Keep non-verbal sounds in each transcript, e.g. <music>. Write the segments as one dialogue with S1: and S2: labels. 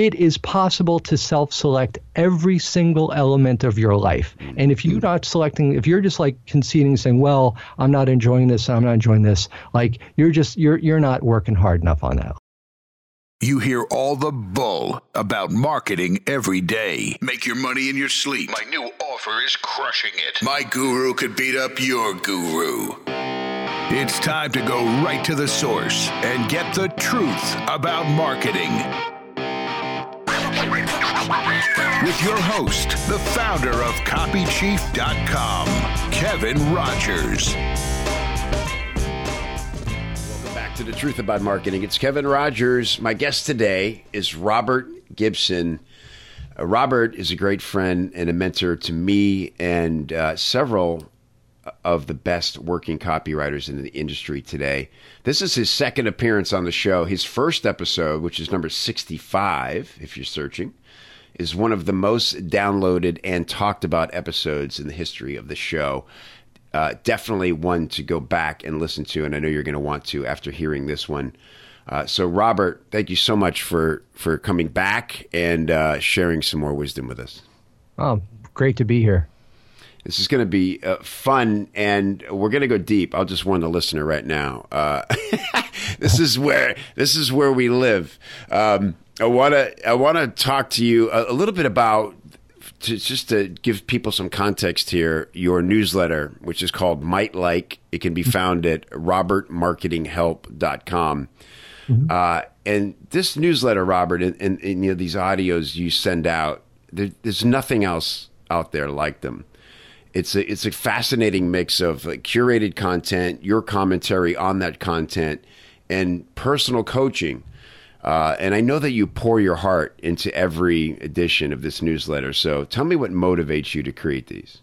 S1: it is possible to self-select every single element of your life. And if you're not selecting, if you're just like conceding, saying, "Well, I'm not enjoying this, I'm not enjoying this," like you're just you're you're not working hard enough on that.
S2: You hear all the bull about marketing every day. Make your money in your sleep. My new offer is crushing it. My guru could beat up your guru. It's time to go right to the source and get the truth about marketing. With your host, the founder of CopyChief.com, Kevin Rogers.
S3: Welcome back to the Truth About Marketing. It's Kevin Rogers. My guest today is Robert Gibson. Uh, Robert is a great friend and a mentor to me and uh, several of the best working copywriters in the industry today. This is his second appearance on the show. His first episode, which is number 65, if you're searching, is one of the most downloaded and talked about episodes in the history of the show. Uh, definitely one to go back and listen to, and I know you're going to want to after hearing this one. Uh, so, Robert, thank you so much for for coming back and uh, sharing some more wisdom with us.
S1: Oh, great to be here.
S3: This is going to be uh, fun, and we're going to go deep. I'll just warn the listener right now. Uh, <laughs> this is where this is where we live. Um, I want to I want to talk to you a, a little bit about to, just to give people some context here. Your newsletter, which is called Might Like, it can be found at robertmarketinghelp.com. Mm-hmm. Uh, and this newsletter, Robert, and, and, and, you know these audios you send out, there, there's nothing else out there like them. It's a it's a fascinating mix of like, curated content, your commentary on that content, and personal coaching. Uh, and I know that you pour your heart into every edition of this newsletter. So tell me what motivates you to create these.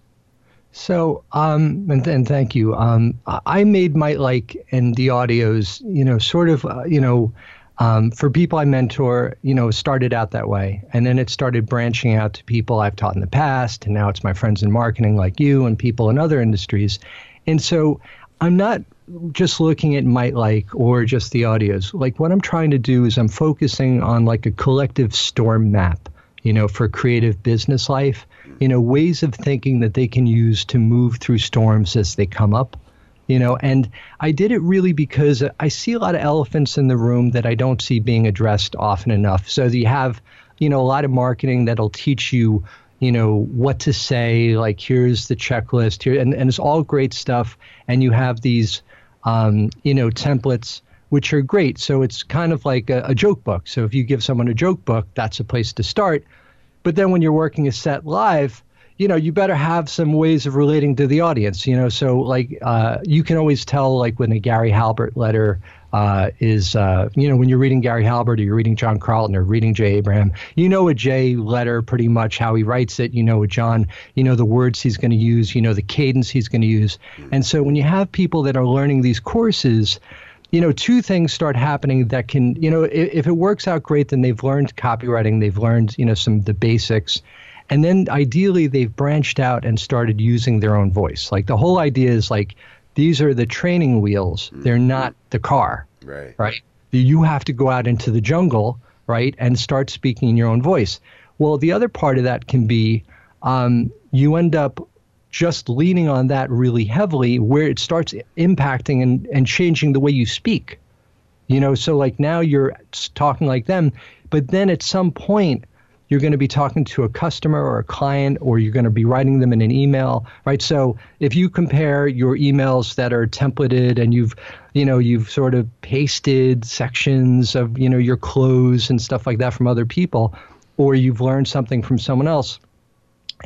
S1: So, um, and, thank you. Um, I made my Like and the audios, you know, sort of, uh, you know, um, for people I mentor, you know, started out that way. And then it started branching out to people I've taught in the past. And now it's my friends in marketing like you and people in other industries. And so I'm not just looking at might like or just the audios. Like what I'm trying to do is I'm focusing on like a collective storm map, you know, for creative business life, you know, ways of thinking that they can use to move through storms as they come up you know. And i did it really because i see a lot of elephants in the room that i don't see being addressed often enough. So you have you know a lot of marketing that'll teach you you know what to say like here's the checklist here and, and it's all great stuff. And you have these um, you know templates which are great. So it's kind of like a, a joke book. So if you give someone a joke book that's a place to start. But then when you're working a set live you know, you better have some ways of relating to the audience, you know. So, like, uh, you can always tell, like, when a Gary Halbert letter uh, is, uh, you know, when you're reading Gary Halbert or you're reading John Carlton or reading Jay Abraham, you know a Jay letter pretty much how he writes it. You know a John, you know the words he's going to use, you know the cadence he's going to use. And so, when you have people that are learning these courses, you know, two things start happening that can, you know, if, if, it works out great, then they've learned copywriting, they've learned, you know, some of the basics, and then ideally, they've branched out and started using their own voice. Like the whole idea is like, these are the training wheels, mm-hmm. they're not the car.
S3: Right.
S1: Right. You have to go out into the jungle, right, and start speaking in your own voice. Well, the other part of that can be um, you end up just leaning on that really heavily where it starts impacting and, and changing the way you speak. You know, so like now you're talking like them, but then at some point, you're going to be talking to a customer or a client or you're going to be writing them in an email right? So if you compare your emails that are templated and you've you know you've sort of pasted sections of you know your clothes and stuff like that from other people or you've learned something from someone else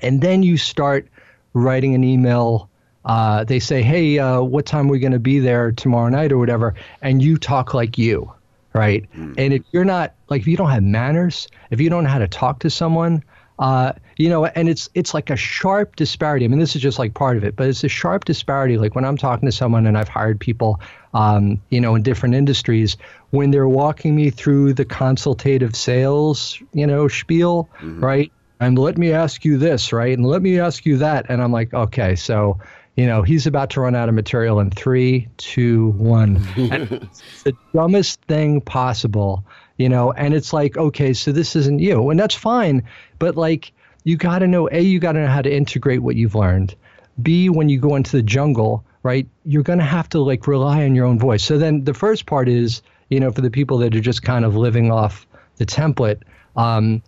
S1: and then you start writing an email uh, they say hey uh, what time are we going to be there tomorrow night or whatever? And you talk like you right? Mm. And if you're not like if you don't have manners, if you don't know how to talk to someone, uh, you know, and it's it's like a sharp disparity. I mean, this is just like part of it, but it's a sharp disparity. Like when I'm talking to someone, and I've hired people, um, you know, in different industries, when they're walking me through the consultative sales, you know, spiel, mm-hmm. right? And let me ask you this, right? And let me ask you that, and I'm like, okay, so you know, he's about to run out of material in three, two, one. <laughs> it's the dumbest thing possible, you know, and it's like, okay, so this isn't you, and that's fine, but like you got to know a, you got to know how to integrate what you've learned. B, when you go into the jungle, right, you're going to have to like rely on your own voice. So then the first part is, you know, for the people that are just kind of living off the template, um,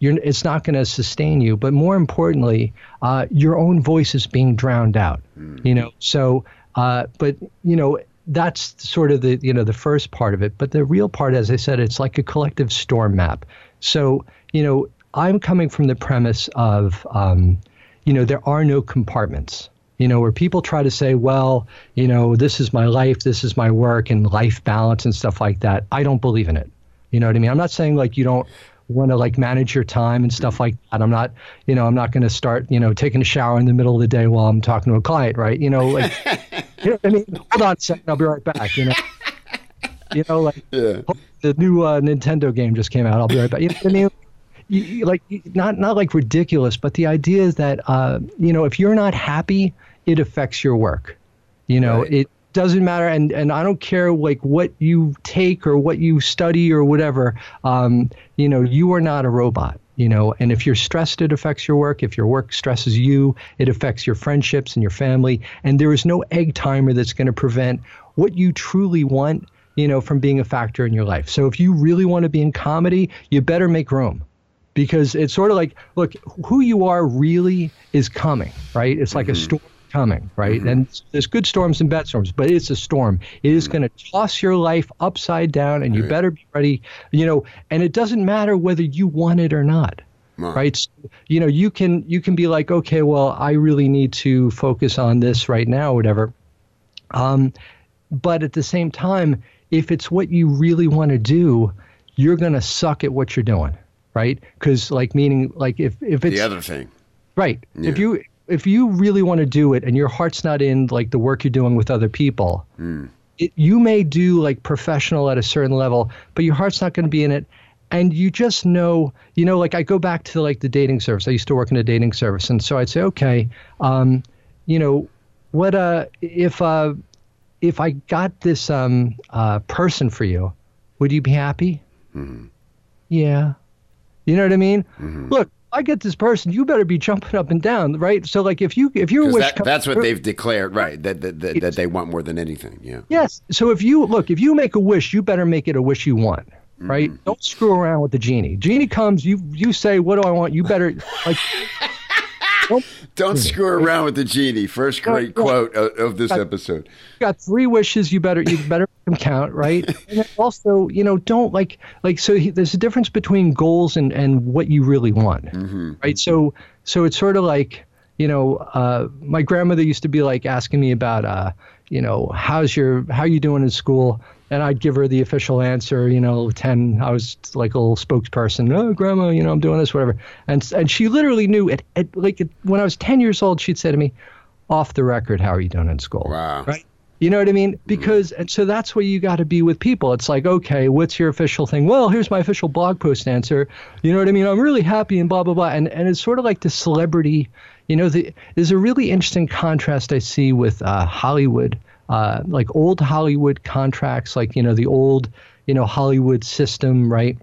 S1: it's not going to sustain you. But more importantly, uh, your own voice is being drowned out. Mm. You know, so uh, but you know that's sort of the you know the first part of it. But the real part, as I said, it's like a collective storm map. So you know, I'm coming from the premise of um, you know there are no compartments you know, where people try to say, well, you know, this is my life, this is my work, and life balance and stuff like that. I don't believe in it. You know what I mean? I'm not saying like you don't want to like manage your time and stuff like that. I'm not, you know, I'm not going to start, you know, taking a shower in the middle of the day while I'm talking to a client, right? You know, like, <laughs> you know I mean? Hold on a second, I'll be right back. You know, <laughs> you know, like yeah. the new uh, Nintendo game just came out. I'll be right back. You know I mean? <laughs> You, like not not like ridiculous, but the idea is that uh, you know if you're not happy, it affects your work. You know, right. it doesn't matter and and i don't care like what you take or what you study or whatever um, you know you are not a robot you know and if you're stressed it affects your work. If your work stresses you it affects your friendships and your family and there is no egg timer that's going to prevent what you truly want you know from being a factor in your life. So if you really want to be in comedy you better make room because it's sort of like look who you are really is coming right? It's like mm-hmm. a storm coming, right? Mm-hmm. And there's good storms and bad storms, but it's a storm. It is mm-hmm. going to toss your life upside down, and you right. better be ready. You know, and it doesn't matter whether you want it or not. Right. right? So, you know, you can you can be like, okay, well, I really need to focus on this right now, whatever. Um, but at the same time, if it's what you really want to do, you're going to suck at what you're doing, right? Because like meaning like if if it's
S3: the other thing,
S1: right? Yeah. If you if you really want to do it and your heart's not in like the work you're doing with other people, mm. it, you may do like professional at a certain level, but your heart's not going to be in it. And you just know, you know, like I go back to like the dating service. I used to work in a dating service, and so I'd say, okay, um, you know, what uh, if uh, if I got this um, uh, person for you, would you be happy? Mm. Yeah. You know what I mean? Mm-hmm. Look, I get this person, you better be jumping up and down, right? So like if you if you wish
S3: that, that's what they've declared, right? That that, that, that they want more than anything. Yeah.
S1: Yes. So if you look, if you make a wish, you better make it a wish you want, right? Mm-hmm. Don't screw around with the genie. Genie comes, you you say, what do I want? You better like. <laughs>
S3: Don't screw around with the genie. First great quote of, of this got, episode.
S1: You got three wishes. You better you better count, right? <laughs> and also, you know, don't like like so. He, there's a difference between goals and and what you really want, mm-hmm. right? So so it's sort of like you know, uh, my grandmother used to be like asking me about, uh, you know, how's your how you doing in school? And I'd give her the official answer, you know, 10, I was like a little spokesperson, oh, grandma, you know, I'm doing this, whatever. And, and she literally knew it, it like it, when I was 10 years old, she'd say to me, off the record, how are you doing in school?
S3: Wow.
S1: Right. You know what I mean? Mm-hmm. Because, and so that's where you got to be with people. It's like, okay, what's your official thing? Well, here's my official blog post answer. You know what I mean? I'm really happy and blah, blah, blah. And, and it's sort of like the celebrity, you know, the, there's a really interesting contrast I see with uh, Hollywood uh, like old Hollywood contracts, like you know the old you know Hollywood system, right?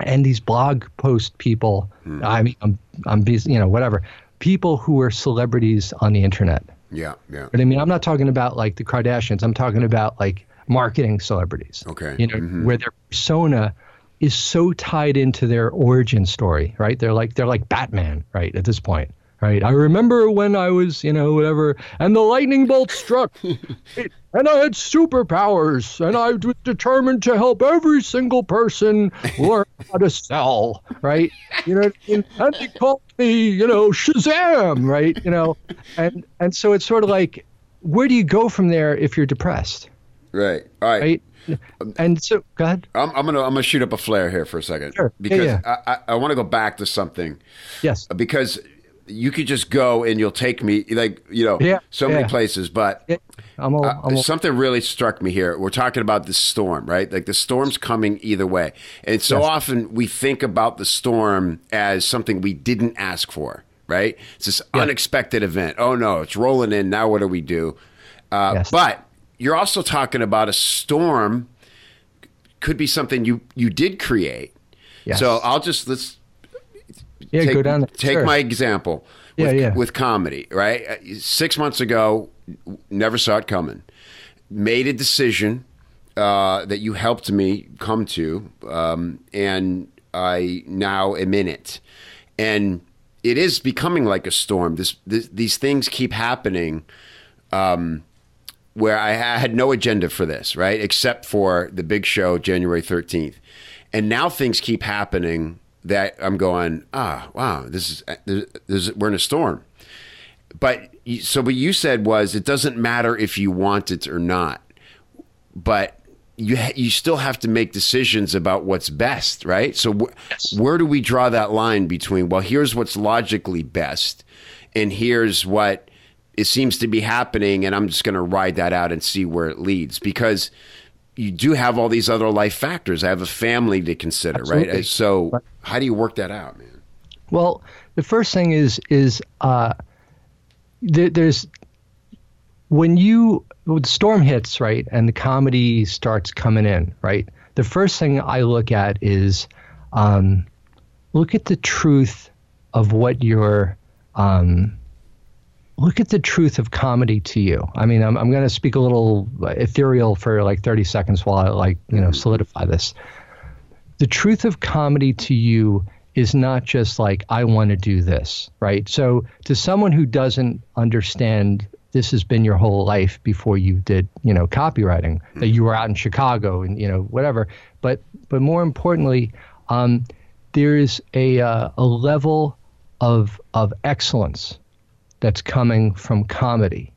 S1: And these blog post people, mm. I mean, I'm I'm busy, you know whatever people who are celebrities on the internet.
S3: Yeah, yeah.
S1: But I mean, I'm not talking about like the Kardashians. I'm talking about like marketing celebrities.
S3: Okay.
S1: You know, mm-hmm. where their persona is so tied into their origin story, right? They're like they're like Batman, right? At this point, right? I remember when I was, you know, whatever, and the lightning bolt struck, <laughs> and I had superpowers, and I was determined to help every single person learn how to sell, right? You know, and they called me, you know, Shazam, right? You know, and and so it's sort of like, where do you go from there if you're depressed?
S3: Right. All right. Right.
S1: And so, go ahead.
S3: I'm, I'm, gonna I'm gonna shoot up a flare here for a second
S1: sure.
S3: because
S1: yeah,
S3: yeah. I, I, I want to go back to something.
S1: Yes.
S3: Because you could just go and you'll take me like you know yeah, so many places but
S1: yeah. I'm all, I'm
S3: uh, something really struck me here we're talking about the storm right like the storm's coming either way and so yes. often we think about the storm as something we didn't ask for right it's this unexpected event oh no it's rolling in now what do we do uh, yes. but you're also talking about a storm could be something you you did create.
S1: Yes.
S3: So I'll just let's
S1: yeah,
S3: take,
S1: go down. there.
S3: Take
S1: Sure.
S3: my example. With,
S1: Yeah, yeah.
S3: With comedy, right? Uh, Six months ago, never saw it coming. Made a decision uh, that you helped me come to, um, and I now am in it. And it is becoming like a storm. This, this these things keep happening. Um, where I had no agenda for this, right? Except for the big show, January 13th. And now things keep happening that I'm going, ah, wow, this is, this, this, we're in a storm. But so what you said was it doesn't matter if you want it or not, but you ha- you still have to make decisions about what's best, right? So wh- where do we draw that line between well, here's what's logically best, and here's what it seems to be happening, and I'm just going to ride that out and see where it leads because you do have all these other life factors. I have a family to consider, right?
S1: Absolutely.
S3: So how do you work that out, man?
S1: Well, the first thing is is uh, there, there's when you when the storm hits right and the comedy starts coming in right. The first thing I look at is um, look at the truth of what you're. Um, look at the truth of comedy to you. I mean, I'm, I'm going to speak a little ethereal for like 30 seconds while I like you know solidify this the truth of comedy to you is not just like I want to do this, right? So to someone who doesn't understand this has been your whole life before you did, you know, copywriting, that you were out in Chicago and you know whatever, but but more importantly, um, there is a uh, a level of of excellence that's coming from comedy,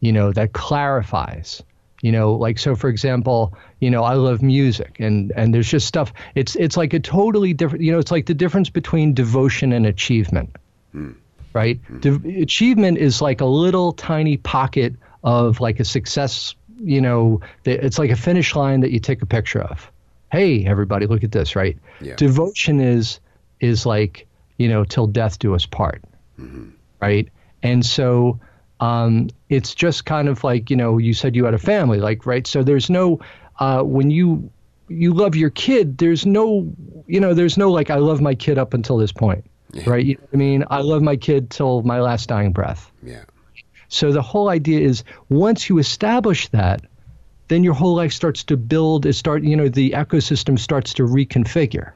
S1: you know, that clarifies you know like so for example you know i love music and and there's just stuff it's it's like a totally different you know it's like the difference between devotion and achievement hmm. right? Hmm. De- achievement is like a little tiny pocket of like a success you know it's like a finish line that you take a picture of. Hey everybody look at this right?
S3: Yeah.
S1: devotion is is like you know till death do us part mm-hmm. right? And so um, it's just kind of like you know you said you had a family, like right. So there's no uh, when you you love your kid, there's no you know there's no like I love my kid up until this point, right? You know what I mean? I love my kid till my last dying breath.
S3: Yeah.
S1: So the whole idea is once you establish that, then your whole life starts to build. It start you know the ecosystem starts to reconfigure.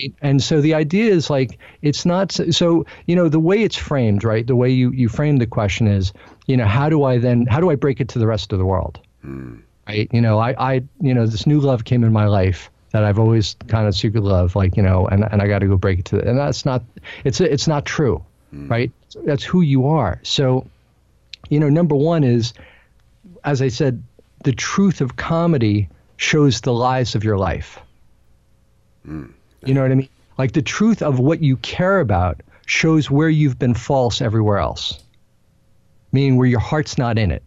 S1: Right? And so the idea is like it's not so, you know the way it's framed, right? The way you you frame the question is you know how do I then how do I break it to the rest of the world, hmm. right? You know I I you know this new love came in my life that I've always kind of secret love, like you know, and and I got to go break it to and that's not it's it's not true, hmm. right? That's who you are. So you know, number one is, as I said, the truth of comedy shows the lies of your life. Hmm. You know what I mean? Like the truth of what you care about shows where you've been false everywhere else, meaning where your heart's not in it.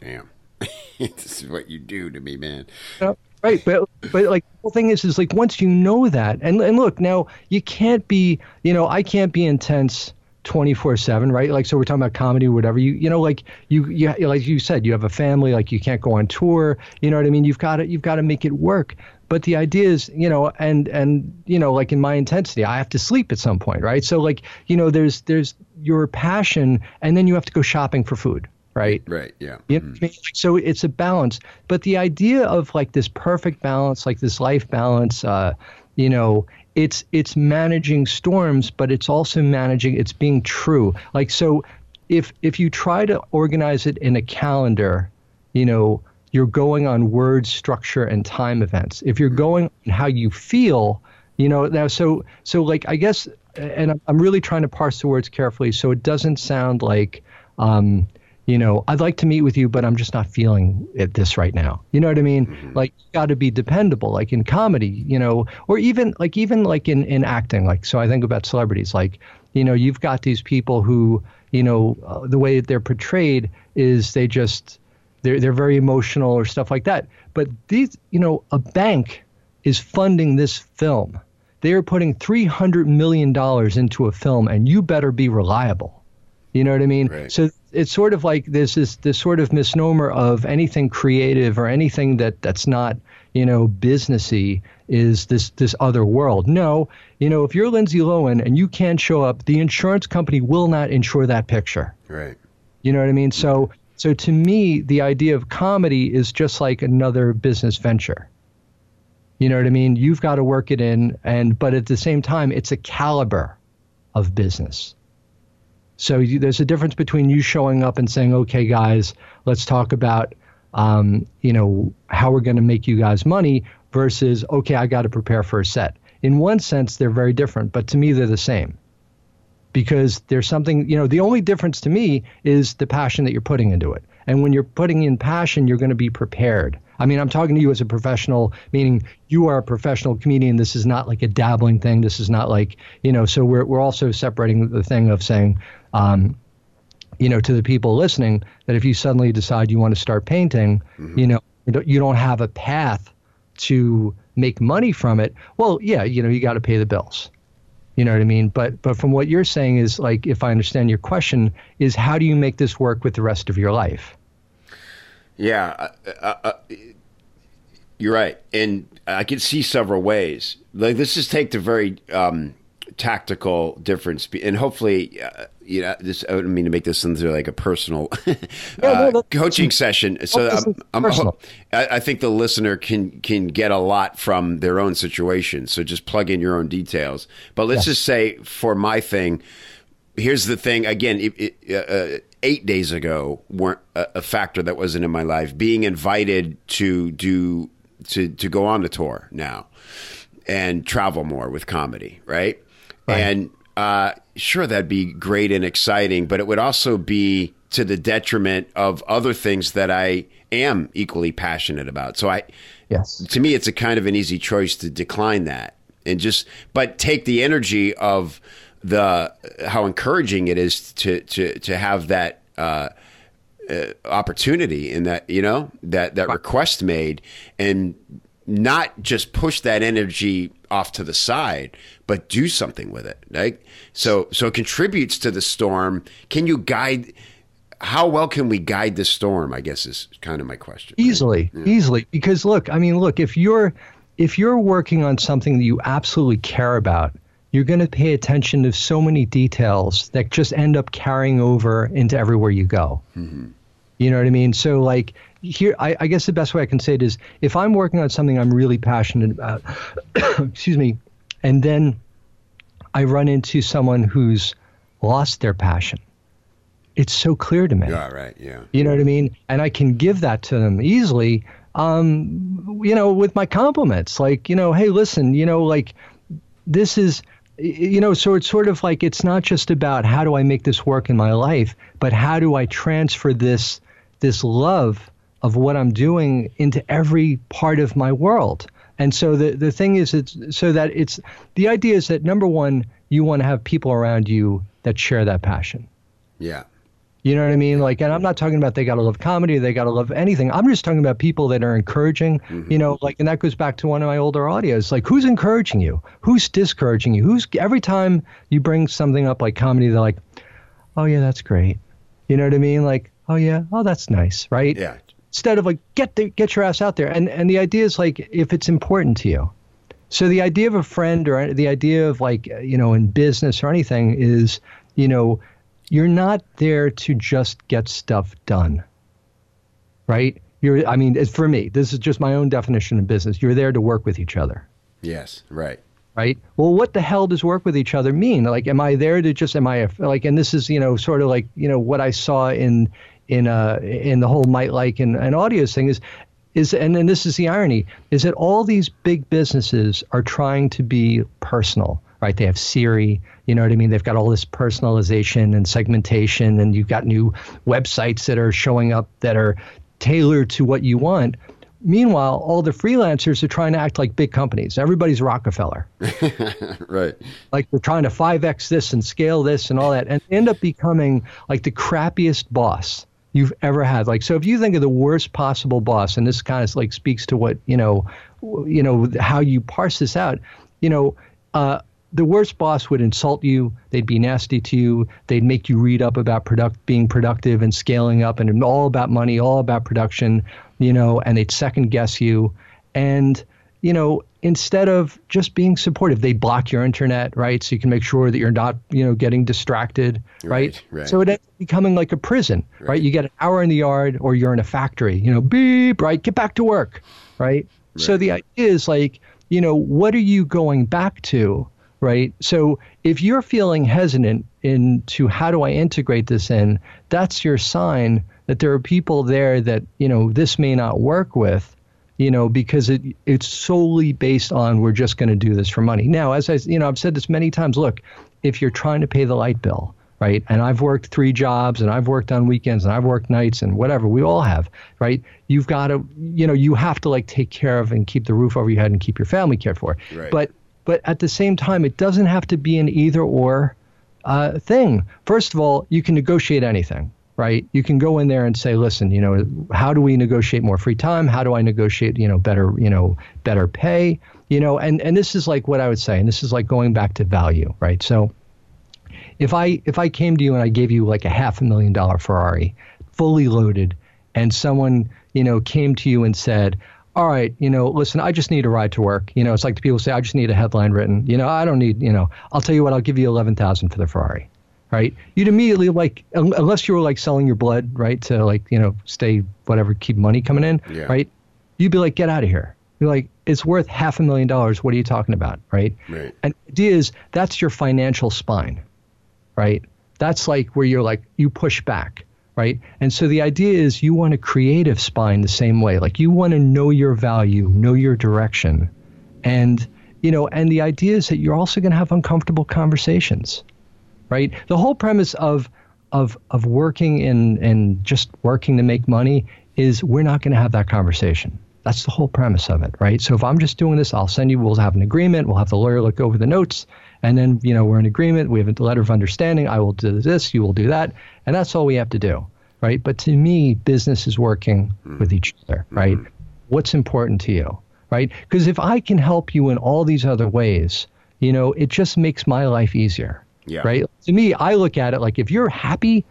S3: Damn. <laughs> this is what you do to me, man.
S1: Uh, right but but like the thing is is like once you know that and and look now you can't be you know i can't be intense 24 7 right like so we're talking about comedy or whatever you you know like you you like you said you have a family like you can't go on tour you know what i mean you've got to you've got to make it work but the idea is you know and and you know like in my intensity i have to sleep at some point right so like you know there's there's your passion and then you have to go shopping for food right
S3: Right. Yeah.
S1: you know what I mean? So it's a balance. But the idea of like this perfect balance, like this life balance, uh, you know, it's it's managing storms, but it's also managing. It's being true. Like so, if if you try to organize it in a calendar, you know, you're going on word structure and time events. If you're going on how you feel, you know, now so so like I guess, and I'm- really trying to parse the words carefully so it doesn't sound like. Um, you know, I'd like to meet with you, but I'm just not feeling it this right now. You know what I mean? Like, you got to be dependable, like in comedy, you know, or even like even like in in acting. Like, so I think about celebrities. Like, you know, you've got these people who, you know, uh, the way that they're portrayed is they just they're they're very emotional or stuff like that. But these, you know, a bank is funding this film. They are putting three hundred million dollars into a film, and you better be reliable You know what I mean?
S3: Right.
S1: So it's sort of like this is this sort of misnomer of anything creative or anything that that's not you know businessy is this this other world. No, you know if you're Lindsay Lohan and you can't show up, the insurance company will not insure that picture.
S3: Right.
S1: You know what I mean? So so to me, the idea of comedy is just like another business venture. You know what I mean? You've got to work it in, and but at the same time, it's a caliber of business. So you, there's a difference between you showing up and saying, "Okay, guys, let's talk about, um, you know, how we're going to make you guys money," versus, "Okay, I got to prepare for a set." In one sense, they're very different, but to me, they're the same. Because there's something, you know, the only difference to me is the passion that you're putting into it. And when you're putting in passion, you're going to be prepared. I mean, I'm talking to you as a professional, meaning you are a professional comedian. This is not like a dabbling thing. This is not like, you know, so we're, we're also separating the thing of saying, um, you know, to the people listening, that if you suddenly decide you want to start painting, mm-hmm. you know, you don't, you don't have a path to make money from it. Well, yeah, you know, you got to pay the bills. You know what I mean? But but from what you're saying is like, if I understand your question, is how do you make this work with the rest of your life?
S3: Yeah, uh, uh, uh, you're right, and I can see several ways. Like this is take the very um, tactical difference, and hopefully, uh, you know, this. I don't mean to make this into like a personal <laughs> uh, no, coaching session. So I'm, I'm, I think the listener can can get a lot from their own situation. So just plug in your own details. But let's just say for my thing, here's the thing. Again, it, it, uh, eight days ago weren't a, a factor that wasn't in my life. Being invited to do to to go on the tour now and travel more with comedy, right? right. And uh, sure, that'd be great and exciting, but it would also be to the detriment of other things that I am equally passionate about. So I,
S1: yes,
S3: to me, it's a kind of an easy choice to decline that and just, but take the energy of the how encouraging it is to to to have that. Uh, uh, opportunity in that you know that that request made and not just push that energy off to the side but do something with it right so so it contributes to the storm can you guide how well can we guide the storm i guess is kind of my question
S1: easily yeah. easily because look i mean look if you're if you're working on something that you absolutely care about you're going to pay attention to so many details that just end up carrying over into everywhere you go mm-hmm. You know what I mean? So like here, I, I, guess the best way I can say it is if I'm working on something I'm really passionate about, <coughs> excuse me, and then I run into someone who's lost their passion. It's so clear to me.
S3: Yeah, right. Yeah.
S1: You know what I mean? And I can give that to them easily. Um, you know, with my compliments, like, you know, hey, listen, you know, like this is you know, so it's sort of like it's not just about how do I make this work in my life, but how do I transfer this this love of what I'm doing into every part of my world. And so the the thing is, it's so that it's the idea is that number one, you want to have people around you that share that passion.
S3: Yeah.
S1: You know what I mean? Like, and I'm not talking about they got to love comedy, they got to love anything. I'm just talking about people that are encouraging, mm-hmm. you know, like, and that goes back to one of my older audios. Like, who's encouraging you? Who's discouraging you? Who's every time you bring something up like comedy, they're like, oh, yeah, that's great. You know what I mean? Like, oh, yeah, oh, that's nice, right?
S3: Yeah.
S1: Instead of like, get the, get your ass out there. And, and the idea is like, if it's important to you. So the idea of a friend or the idea of like, you know, in business or anything is, you know, you're not there to just get stuff done. Right? You're I mean, for me, this is just my own definition of business. You're there to work with each other.
S3: Yes, right.
S1: Right? Well, what the hell does work with each other mean? Like am I there to just am I a, like and this is, you know, sort of like, you know, what I saw in in uh in the whole might like and, and audio thing is is and, then this is the irony is that all these big businesses are trying to be personal right? They have Siri, you know what I mean? They've got all this personalization and segmentation, and you've got new websites that are showing up that are tailored to what you want. Meanwhile, all the freelancers are trying to act like big companies. Everybody's Rockefeller. <laughs>
S3: right.
S1: Like they're trying to 5x this and scale this and all that, and end up becoming like the crappiest boss you've ever had. Like, so if you think of the worst possible boss, and this kind of like speaks to what, you know, you know, how you parse this out, you know, uh, the worst boss would insult you. They'd be nasty to you. They'd make you read up about product being productive and scaling up and all about money, all about production, you know, and they'd second guess you. And, you know, instead of just being supportive, they block your internet, right? So you can make sure that you're not, you know, getting distracted, right?
S3: Right, right.
S1: So it ends up becoming like a prison, right.
S3: Right.
S1: You get an hour in the yard or you're in a factory, you know, beep, right? Get back to work, right? So the idea is like, you know, what are you going back to, right? So if you're feeling hesitant into how do I integrate this in, that's your sign that there are people there that, you know, this may not work with, you know, because it it's solely based on we're just going to do this for money. Now, as I, you know, I've said this many times, look, if you're trying to pay the light bill, right? And I've worked three jobs and I've worked on weekends and I've worked nights and whatever. We all have, right? You've got to, you know, you have to like take care of and keep the roof over your head and keep your family cared for.
S3: Right.
S1: But but at the same time, it doesn't have to be an either or uh, thing. First of all, you can negotiate anything, right? You can go in there and say, listen, you know, how do we negotiate more free time? How do I negotiate, you know, better, you know, better pay? You know, and and this is like what I would say, and this is like going back to value, right? So if I if I came to you and I gave you like a half a million dollar Ferrari, fully loaded, and someone you know came to you and said, "All right, you know, listen, I just need a ride to work." You know, it's like the people say, "I just need a headline written." You know, I don't need, you know, I'll tell you what, I'll give you eleven thousand for the Ferrari, right? You'd immediately like, un- unless you were like selling your blood, right, to like you know stay whatever, keep money coming in,
S3: Yeah.
S1: right? You'd be like, "Get out of here." You're like, "It's worth half a million dollars. What are you talking about?" Right?
S3: Right.
S1: And the idea is that's your financial spine, right? That's like where you're like, you push back, right? And so the idea is you want a creative spine the same way. Like you want to know your value, know your direction. And, you know, and the idea is that you're also going to have uncomfortable conversations, right? The whole premise of, of, of working and, and just working to make money is we're not going to have that conversation. That's the whole premise of it, right? So if I'm just doing this, I'll send you, we'll have an agreement, we'll have the lawyer look over the notes, and then, you know, we're in agreement, we have a letter of understanding, I will do this, you will do that, and that's all we have to do, right? But to me, business is working mm. with each other, mm-hmm. right? What's important to you, right? Because if I can help you in all these other ways, you know, it just makes my life easier,
S3: Yeah.
S1: right? To me, I look at it like if you're happy,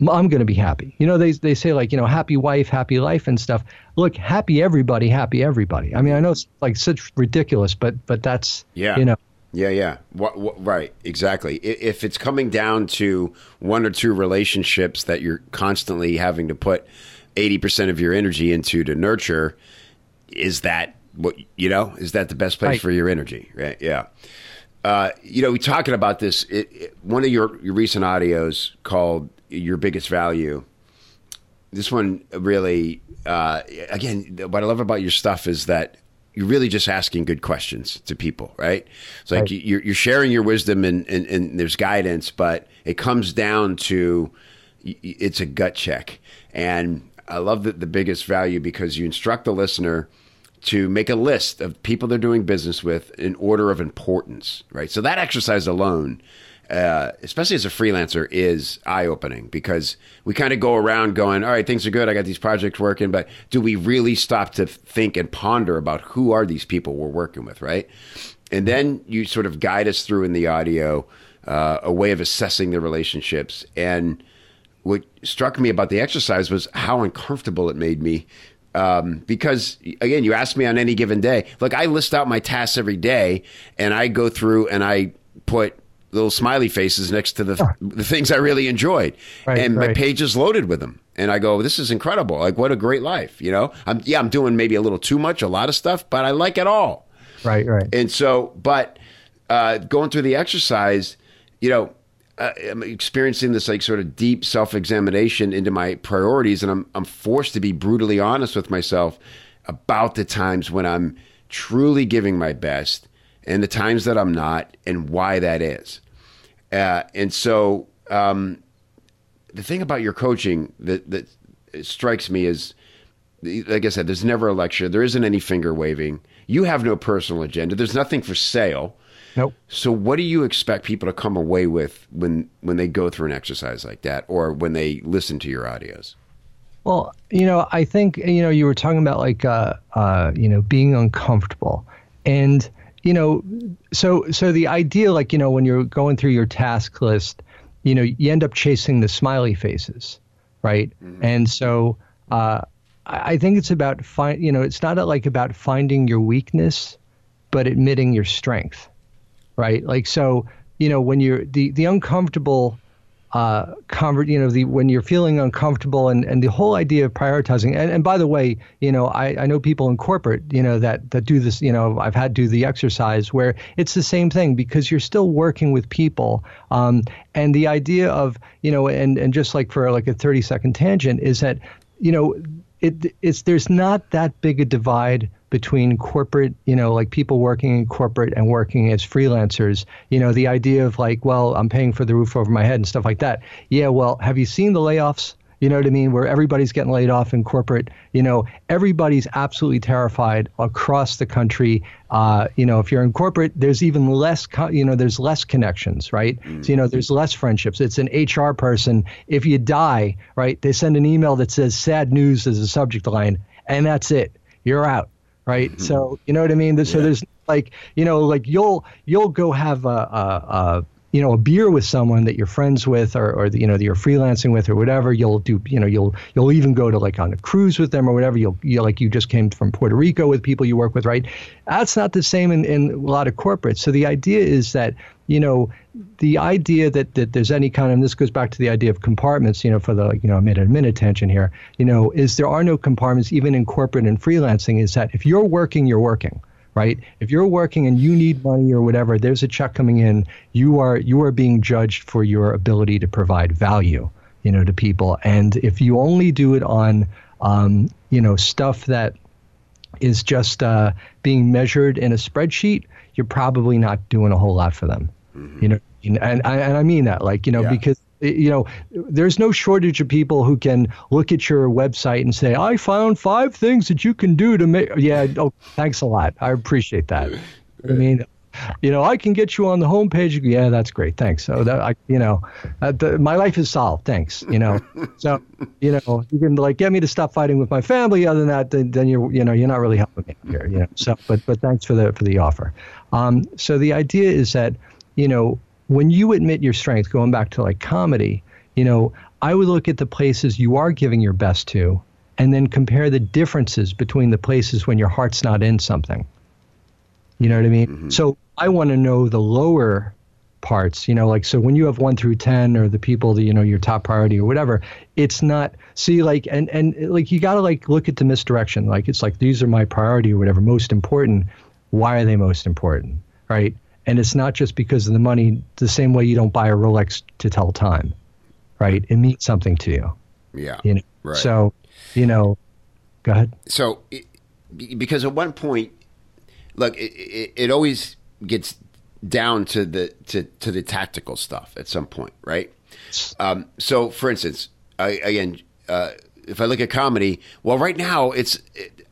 S1: I'm going to be happy. You know, they, they say like, you know, happy wife, happy life and stuff. Look, happy everybody, happy everybody. I mean, I know it's like such ridiculous, but, but that's,
S3: Yeah.
S1: you know,
S3: Yeah, yeah. What, what, right, exactly. If it's coming down to one or two relationships that you're constantly having to put 80% of your energy into to nurture, is that what, you know, is that the best place
S1: Right.
S3: for your energy? Right, yeah. Uh, you know, we're talking about this. It, it, one of your, your recent audios called "Your Biggest Value." This one really, uh, again, what I love about your stuff is that you're really just asking good questions to people, right? It's like
S1: Right.
S3: you're, you're sharing your wisdom and, and, and there's guidance, but it comes down to it's a gut check. And I love the, the biggest value because you instruct the listener to make a list of people they're doing business with in order of importance, right? So that exercise alone, uh, especially as a freelancer, is eye opening because we kind of go around going, all right, things are good. I got these projects working, but do we really stop to think and ponder about who are these people we're working with, right? And then you sort of guide us through in the audio uh, a way of assessing the relationships. And what struck me about the exercise was how uncomfortable it made me. Um, because again, you ask me on any given day. Look, I list out my tasks every day, and I go through and I put little smiley faces next to the the things I really enjoyed,
S1: Right,
S3: and my
S1: right.
S3: page is loaded with them. And I go, this is incredible! Like, what a great life, you know. I'm yeah, I'm doing maybe a little too much, a lot of stuff, but I like it all.
S1: right, right.
S3: And so, but uh, going through the exercise, you know, uh, I'm experiencing this like sort of deep self examination into my priorities, and I'm I'm forced to be brutally honest with myself about the times when I'm truly giving my best and the times that I'm not, and why that is. Uh, and so, um, the thing about your coaching that that strikes me is like I said, there's never a lecture. There isn't any finger waving. You have no personal agenda. There's nothing for sale.
S1: Nope.
S3: So what do you expect people to come away with when when they go through an exercise like that or when they listen to your audios?
S1: Well, you know, I think you know you were talking about like uh, uh, you know being uncomfortable, and you know, so so the idea, like you know, when you're going through your task list, you know, you end up chasing the smiley faces, right? Mm-hmm. And so uh, I think it's about find, you know, it's not like about finding your weakness, but admitting your strength, right? Like so, you know, when you're the the uncomfortable uh, convert, you know, the when you're feeling uncomfortable and, and the whole idea of prioritizing. And, and by the way, you know, I, I know people in corporate, you know, that that do this. You know, I've had to do the exercise where it's the same thing because you're still working with people. Um, and the idea of, you know, and and just like for like a 30 second tangent is that, you know, it it's there's not that big a divide between corporate, you know, like people working in corporate and working as freelancers. You know, the idea of like, well, I'm paying for the roof over my head and stuff like that. Yeah, well, have you seen the layoffs? You know what I mean? Where everybody's getting laid off in corporate. You know, everybody's absolutely terrified across the country. Uh, you know, if you're in corporate, there's even less. Co- you know, there's less connections, right? Mm-hmm. So you know, there's less friendships. It's an HR person. If you die, right, they send an email that says "sad news" as a subject line, and that's it. You're out right? Mm-hmm. So you know what I mean. So there's like you know like you'll you'll go have a, a, a you know a beer with someone that you're friends with or, or you know that you're freelancing with or whatever you'll do you know you'll you'll even go to like on a cruise with them or whatever you'll you like you just came from Puerto Rico with people you work with right that's not the same in, in a lot of corporates so the idea is that you know the idea that that there's any kind of and this goes back to the idea of compartments you know for the you know minute a minute attention here you know is there are no compartments even in corporate and freelancing is that if you're working you're working right? If you're working and you need money or whatever, there's a check coming in. You are you are being judged for your ability to provide value, you know, to people. And if you only do it on, um, you know, stuff that is just uh, being measured in a spreadsheet, you're probably not doing a whole lot for them. Mm-hmm. You know, and, and I, and I mean that, like, you know, yeah. because you know, there's no shortage of people who can look at your website and say, I found five things that you can do to make. Yeah, oh, thanks a lot. I appreciate that. I mean, you know, I can get you on the homepage. Yeah, that's great. Thanks. So that I, you know, uh, the, my life is solved. Thanks. You know, <laughs> so you know, you can like get me to stop fighting with my family. Other than that, then, then you're, you know, you're not really helping me here. You know, so but but thanks for the for the offer. Um, so the idea is that you know when you admit your strength, going back to like comedy, you know, I would look at the places you are giving your best to and then compare the differences between the places when your heart's not in something. You know what I mean? Mm-hmm. So I want to know the lower parts, you know, like so when you have 1 through 10 or the people that you know your top priority or whatever, it's not see like and and like you got to like look at the misdirection. Like it's like these are my priority or whatever, most important. Why are they most important? Right? And it's not just because of the money, the same way you don't buy a Rolex to tell time, right? It means something to you.
S3: Yeah.
S1: You know?
S3: Right.
S1: So, you know, go ahead.
S3: So, because at one point, look, it, it, it always gets down to the to, to the tactical stuff at some point, right? Um, so, for instance, I, again, uh, if I look at comedy, well, right now it's it,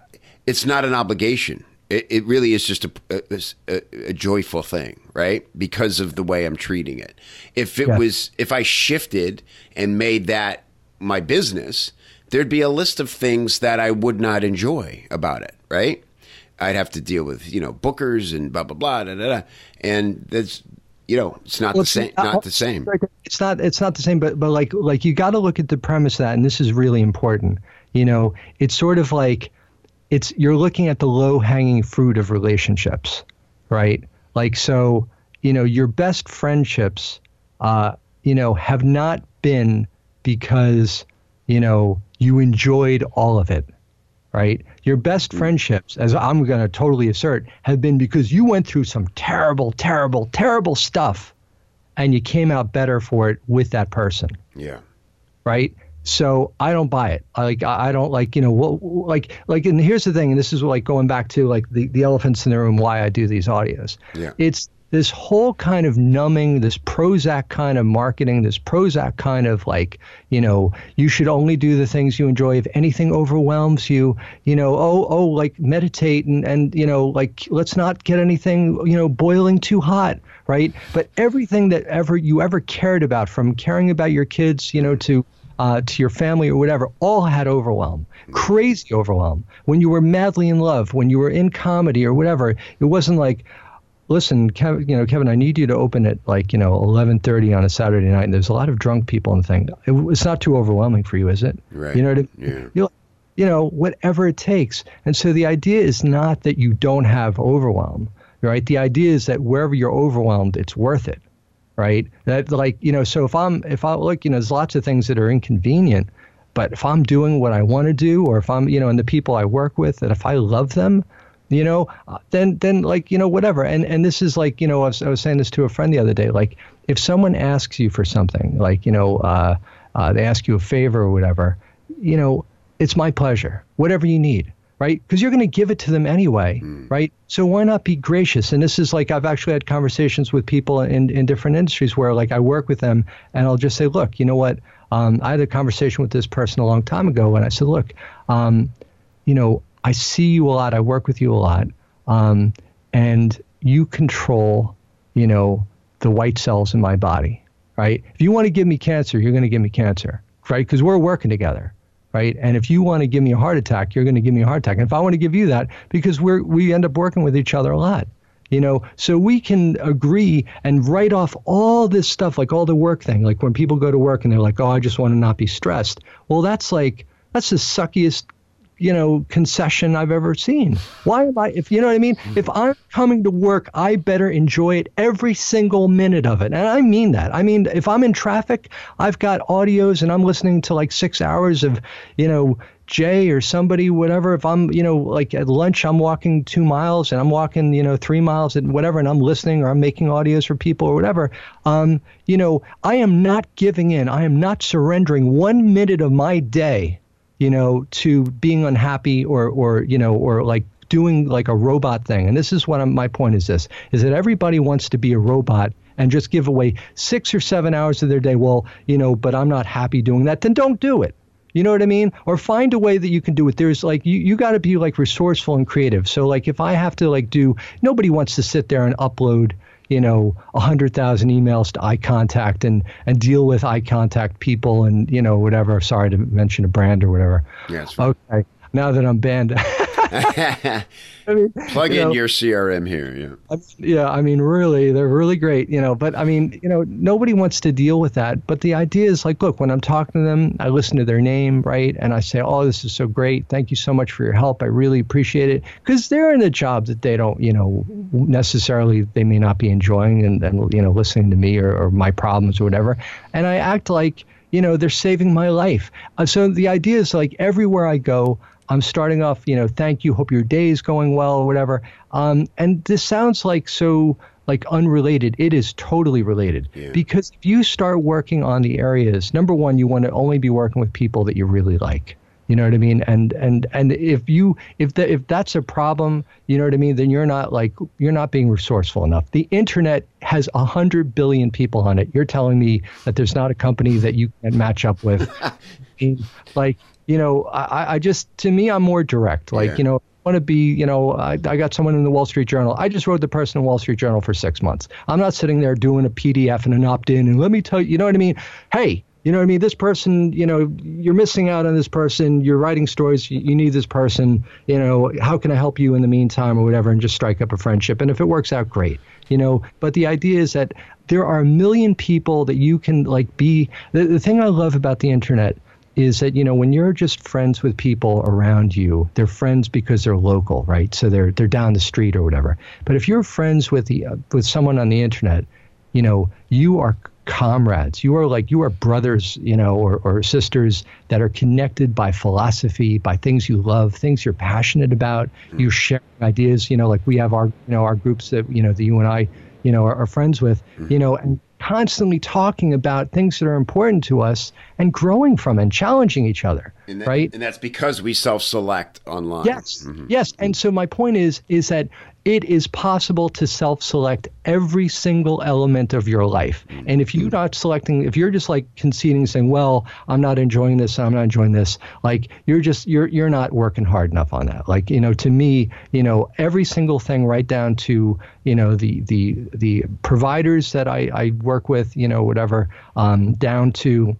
S3: it's not an obligation. It, it really is just a, a, a, joyful thing, right? Because of the way I'm treating it. If it yeah. was, if I shifted and made that my business, there'd be a list of things that I would not enjoy about it, right? I'd have to deal with, you know, bookers and blah, blah, blah, da, da, da. And that's, you know, it's not well, the same. Not, not the same.
S1: It's not. It's not the same. But but like like you got to look at the premise of that, and this is really important. You know, it's sort of like it's you're looking at the low hanging fruit of relationships, right? Like so, you know, your best friendships, uh, you know, have not been because you know you enjoyed all of it, right? Your best mm. friendships, as I'm going to totally assert, have been because you went through some terrible, terrible, terrible stuff, and you came out better for it with that person.
S3: Yeah.
S1: Right so I don't buy it. Like I don't like you know what like like and here's the thing, and this is like going back to like the the elephants in the room. Why I do these audios.
S3: Yeah.
S1: It's this whole kind of numbing, this Prozac kind of marketing, this Prozac kind of like, you know, you should only do the things you enjoy. If anything overwhelms you, you know, oh, oh, like meditate and, and, you know, like let's not get anything, you know, boiling too hot, right? But everything that ever you ever cared about, from caring about your kids, you know, to uh, to your family or whatever, all had overwhelm, crazy overwhelm. When you were madly in love, when you were in comedy or whatever, it wasn't like, listen, Kevin, you know, Kevin, I need you to open at like, you know, 11:30 on a Saturday night, and there's a lot of drunk people in the thing. It, it's not too overwhelming for you, is it?
S3: Right.
S1: You know what I mean?
S3: Yeah.
S1: You'll, you know, whatever it takes. And so the idea is not that you don't have overwhelm, right? The idea is that wherever you're overwhelmed, it's worth it, right? That like, you know, so if I'm if I look, you know, there's lots of things that are inconvenient, but if I'm doing what I want to do, or if I'm, you know, and the people I work with, that if I love them, you know, uh, then then like you know whatever. And and this is like you know I was, I was saying this to a friend the other day. Like if someone asks you for something, like you know uh, uh, they ask you a favor or whatever, you know, it's my pleasure. Whatever you need. Right, because you're going to give it to them anyway, right? So why not be gracious? And this is like I've actually had conversations with people in in different industries where like I work with them, and I'll just say, look, you know what? Um, I had a conversation with this person a long time ago, and I said, look, um, you know, I see you a lot. I work with you a lot, um, and you control, you know, the white cells in my body, right? If you want to give me cancer, you're going to give me cancer, right? Because we're working together, right? And if you want to give me a heart attack, you're going to give me a heart attack. And if I want to give you that, because we're we end up working with each other a lot, you know, so we can agree and write off all this stuff, like all the work thing, like when people go to work and they're like, oh, I just want to not be stressed. Well, that's like that's the suckiest you know, concession I've ever seen. Why am I, if you know what I mean? If I'm coming to work, I better enjoy it every single minute of it. And I mean that. I mean, if I'm in traffic, I've got audios and I'm listening to like six hours of, you know, Jay or somebody, whatever. If I'm, you know, like at lunch, I'm walking two miles and I'm walking, you know, three miles and whatever, and I'm listening or I'm making audios for people or whatever. Um, you know, I am not giving in. I am not surrendering one minute of my day you know, to being unhappy or or you know or like doing like a robot thing. And this is what I'm, my point is this is that everybody wants to be a robot and just give away 6 or 7 hours of their day. Well, you know, but I'm not happy doing that. Then don't do it. You know what I mean? Or find a way that you can do it. There's like you, you got to be like resourceful and creative. So like if I have to like do nobody wants to sit there and upload you know, 100,000 emails to iContact and, and deal with iContact people and, you know, whatever. Sorry to mention a brand or whatever.
S3: Yes.
S1: Okay. Now that I'm banned. <laughs> <laughs>
S3: I mean, Plug you in know, your CRM here.
S1: Yeah. Yeah. I mean, really, they're really great, you know, but I mean, you know, nobody wants to deal with that. But the idea is like, look, when I'm talking to them, I listen to their name, right? And I say, oh, this is so great. Thank you so much for your help. I really appreciate it. Because they're in a job that they don't, you know, necessarily, they may not be enjoying and, and you know, listening to me or, or my problems or whatever. And I act like, you know, they're saving my life. Uh, so the idea is like everywhere I go, I'm starting off, you know, thank you, hope your day is going well, or whatever. Um, and this sounds like so like unrelated. It is totally related yeah. because if you start working on the areas, number one, you want to only be working with people that you really like. You know what I mean? And and and if you if the, if that's a problem, you know what I mean, then you're not like you're not being resourceful enough. The internet has a hundred billion people on it. You're telling me that there's not a company that you can match up with. <laughs> like you know, I, I just to me I'm more direct. Like yeah. you know, I want to be, you know, I, I got someone in the Wall Street Journal. I just wrote the person in Wall Street Journal for six months. I'm not sitting there doing a PDF and an opt in and let me tell you, you know what I mean? Hey, you know what I mean? This person, you know, you're missing out on this person. You're writing stories. You, you need this person. You know, how can I help you in the meantime or whatever? And just strike up a friendship. And if it works out, great. You know, but the idea is that there are a million people that you can like be. The, the thing I love about the internet is that you know when you're just friends with people around you they're friends because they're local right so they're they're down the street or whatever but if you're friends with the uh, with someone on the internet you know you are comrades you are like you are brothers you know or, or sisters that are connected by philosophy by things you love things you're passionate about mm-hmm. you share ideas you know like we have our you know our groups that you know that you and i you know are, are friends with mm-hmm. you know and constantly talking about things that are important to us and growing from and challenging each other
S3: and that,
S1: right?
S3: and that's because we self-select online.
S1: Yes. Mm-hmm. yes. And so my point is is that it is possible to self-select every single element of your life. And if you're not selecting if you're just like conceding saying well i'm not enjoying this i'm not enjoying this like you're just you're you're not working hard enough on that. Like you know to me you know every single thing right down to you know the the the providers that i i work with you know whatever um, down to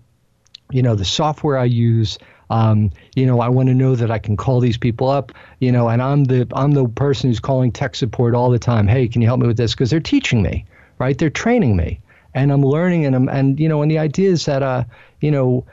S1: you know the software i use Um, you know, I want to know that I can call these people up. You know, and I'm the I'm the person who's calling tech support all the time. Hey, can you help me with this? Because they're teaching me, right? They're training me, and I'm learning. And I'm and you know, and the idea is that uh, you know,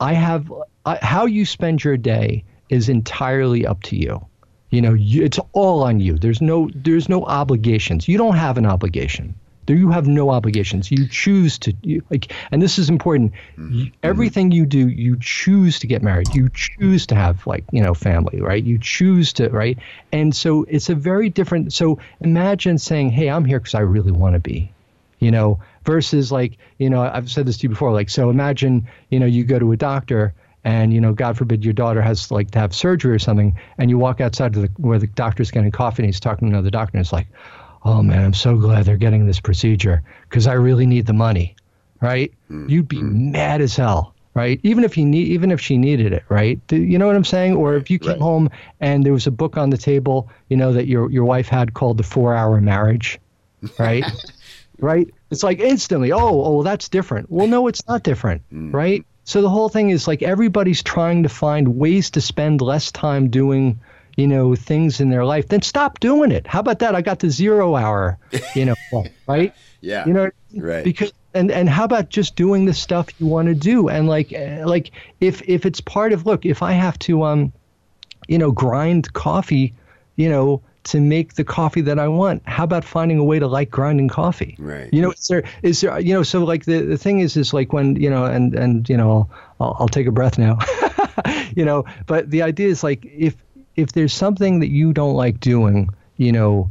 S1: I have uh, how you spend your day is entirely up to you. You know, you, it's all on you. There's no there's no obligations. You don't have an obligation. You have no obligations. You choose to you, like, and this is important. Mm-hmm. Everything you do, you choose to get married. You choose to have like you know family, right? You choose to right, and so it's a very different. So imagine saying, "Hey, I'm here because I really want to be," you know, versus like you know I've said this to you before. Like so, imagine you know you go to a doctor and you know god forbid your daughter has like to have surgery or something and you walk outside to the, where the doctor's getting coffee and he's talking to another doctor and it's like oh man, I'm so glad they're getting this procedure because I really need the money, right? Mm-hmm. You'd be mad as hell, right? Even if you need, even if she needed it, right? You know what I'm saying? Or if you came right. home and there was a book on the table, you know that your your wife had called The Four Hour Marriage, right? <laughs> right? It's like instantly, oh, oh, that's different. Well, no, it's not different, mm-hmm. right? So the whole thing is like everybody's trying to find ways to spend less time doing you know, things in their life, then stop doing it. How about that? I got the zero hour, you know, <laughs> right?
S3: Yeah.
S1: You know, right. Because and and how about just doing the stuff you want to do and like eh, like if if it's part of look, if I have to um, you know, grind coffee, you know, to make the coffee that I want. How about finding a way to like grinding coffee?
S3: Right.
S1: You know, is there is there you know so like the, the thing is is like when you know and and you know I'll, I'll take a breath now. <laughs> you know, but the idea is like if if there's something that you don't like doing, you know,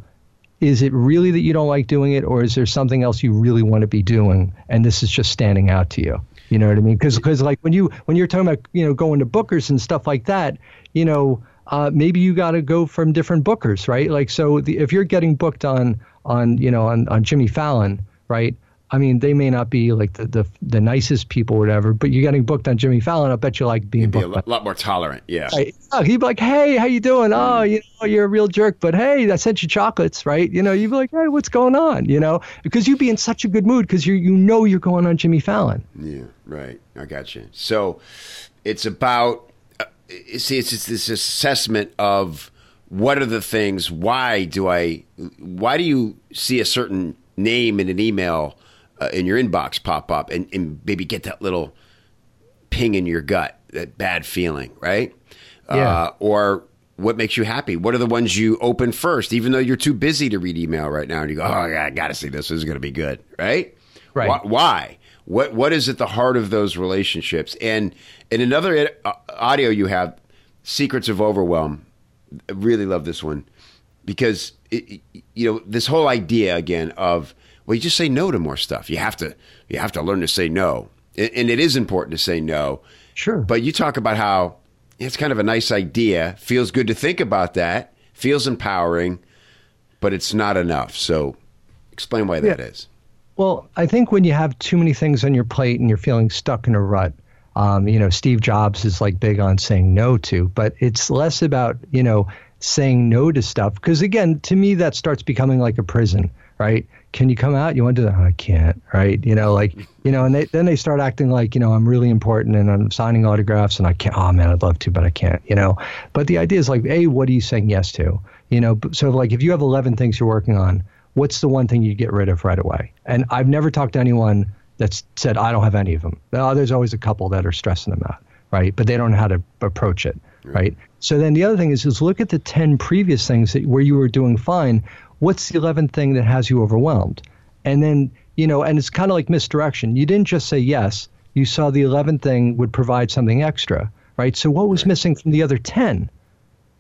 S1: is it really that you don't like doing it, or is there something else you really want to be doing, and this is just standing out to you? You know what I mean? Because because like when you when you're talking about you know going to bookers and stuff like that, you know, uh, maybe you got to go from different bookers, right? Like so, the, if you're getting booked on on you know on on Jimmy Fallon, right? I mean, they may not be like the, the, the nicest people or whatever, but you're getting booked on Jimmy Fallon. I bet you like being
S3: be
S1: booked.
S3: a lot more tolerant. Yeah.
S1: Right. Oh, he'd be like, "Hey, how you doing? Mm. Oh, you know, you're a real jerk, but hey, I sent you chocolates, right? You know, you'd be like, "Hey, what's going on?" You know, because you'd be in such a good mood because you you know you're going on Jimmy Fallon.
S3: Yeah. Right. I got you. So, it's about uh, see, it's, it's this assessment of what are the things. Why do I? Why do you see a certain name in an email? Uh, in your inbox pop up and, and maybe get that little ping in your gut, that bad feeling, right?
S1: Yeah. Uh,
S3: or what makes you happy? What are the ones you open first, even though you're too busy to read email right now? And you go, oh, yeah, I got to see this. This is going to be good, right?
S1: Right.
S3: Why, why? What What is at the heart of those relationships? And in another uh, audio you have, Secrets of Overwhelm. I really love this one because it, you know this whole idea again of well, you just say no to more stuff. You have to you have to learn to say no, and it is important to say no.
S1: Sure.
S3: But you talk about how it's kind of a nice idea. Feels good to think about that. Feels empowering, but it's not enough. So, explain why that
S1: yeah.
S3: is.
S1: Well, I think when you have too many things on your plate and you're feeling stuck in a rut, um, you know, Steve Jobs is like big on saying no to, but it's less about, you know, saying no to stuff. Because again, to me, that starts becoming like a prison, right? Can you come out? You want to? do Oh, I can't. Right? You know, like you know, and they, then they start acting like you know I'm really important and I'm signing autographs and I can't. Oh man, I'd love to, but I can't. You know, but the idea is like, a, what are you saying yes to? You know, so like if you have 11 things you're working on, what's the one thing you get rid of right away? And I've never talked to anyone that's said I don't have any of them. Oh, there's always a couple that are stressing them out, right? But they don't know how to approach it, right? So then the other thing is is look at the 10 previous things that where you were doing fine what's the 11th thing that has you overwhelmed? And then, you know, and it's kind of like misdirection. You didn't just say yes, you saw the 11th thing would provide something extra, right? So what was missing from the other 10?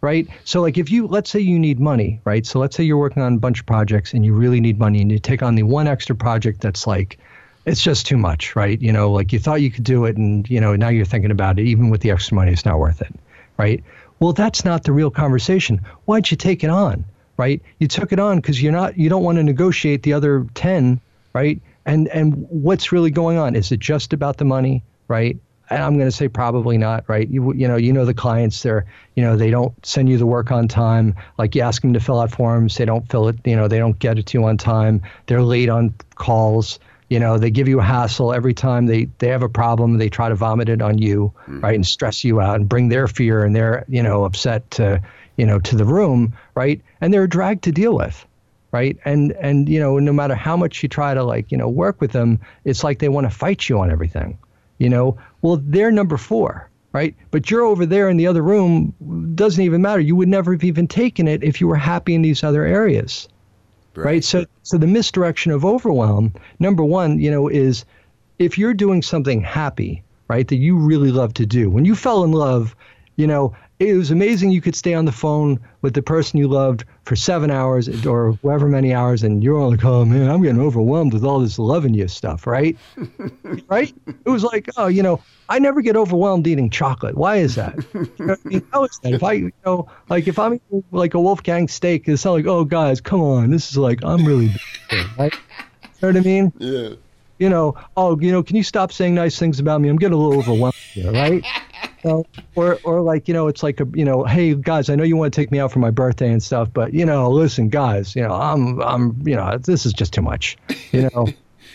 S1: Right? So like if you let's say you need money, right? So let's say you're working on a bunch of projects and you really need money and you take on the one extra project that's like it's just too much, right? You know, like you thought you could do it and you know, now you're thinking about it even with the extra money it's not worth it, right? Well, that's not the real conversation. Why'd you take it on? right? You took it on because you're not you don't want to negotiate the other ten, right? And and what's really going on? Is it just about the money, right? And I'm going to say probably not, right? You you know you know the clients they're you know they don't send you the work on time. Like you ask them to fill out forms, they don't fill it. You know they don't get it to you on time. They're late on calls. You know, they give you a hassle every time they, they have a problem. They try to vomit it on you, mm-hmm. right, and stress you out and bring their fear and their you know upset to you know to the room, right? And they're a drag to deal with, right? And and you know, no matter how much you try to like you know work with them, it's like they want to fight you on everything. You know, well they're number four, right? But you're over there in the other room. Doesn't even matter. You would never have even taken it if you were happy in these other areas right. right? So, so the misdirection of overwhelm, number one, you know, is if you're doing something happy, right, that you really love to do. When you fell in love, you know, it was amazing you could stay on the phone with the person you loved for seven hours or however many hours, and you're all like, oh man, I'm getting overwhelmed with all this loving you stuff, right? <laughs> right? It was like, oh, you know, I never get overwhelmed eating chocolate. Why is that? you know, I mean, how is that? If I, you know, like if I'm eating like a Wolfgang steak, it's not like, oh guys, come on, this is like I'm really, <laughs> right? You know what I mean?
S3: Yeah.
S1: You know, oh, you know, can you stop saying nice things about me? I'm getting a little overwhelmed here, right? know, or or like you know, it's like a you know, hey guys, I know you want to take me out for my birthday and stuff, but you know, listen, guys, you know, I'm I'm you know, this is just too much, you know,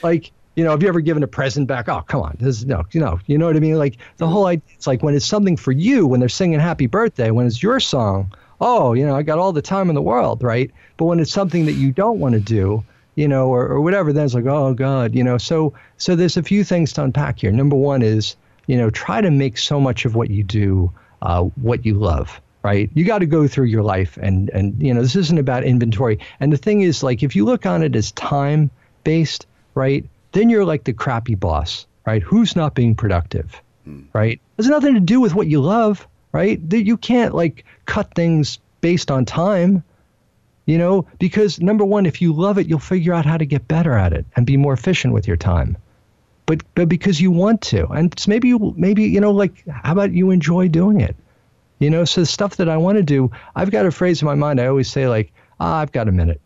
S1: like you know, have you ever given a present back? Oh, come on, this is no, you know, you know what I mean? Like the whole idea, it's like when it's something for you, when they're singing Happy Birthday, when it's your song, oh, you know, I got all the time in the world, right? But when it's something that you don't want to do, you know, or, or whatever, then it's like, oh God, you know. So so there's a few things to unpack here. Number one is you know, try to make so much of what you do uh, what you love right? You got to go through your life and and you know this isn't about inventory. And the thing is like if you look on it as time based, right? Then you're like the crappy boss, right? Who's not being productive, hmm. right? It has nothing to do with what you love, right? That you can't like cut things based on time. You know, because number one, if you love it, you'll figure out how to get better at it and be more efficient with your time but but because you want to, and maybe you maybe you know like how about you enjoy doing it, you know? So the stuff that I want to do, I've got a phrase in my mind. I always say like, ah, I've got a minute.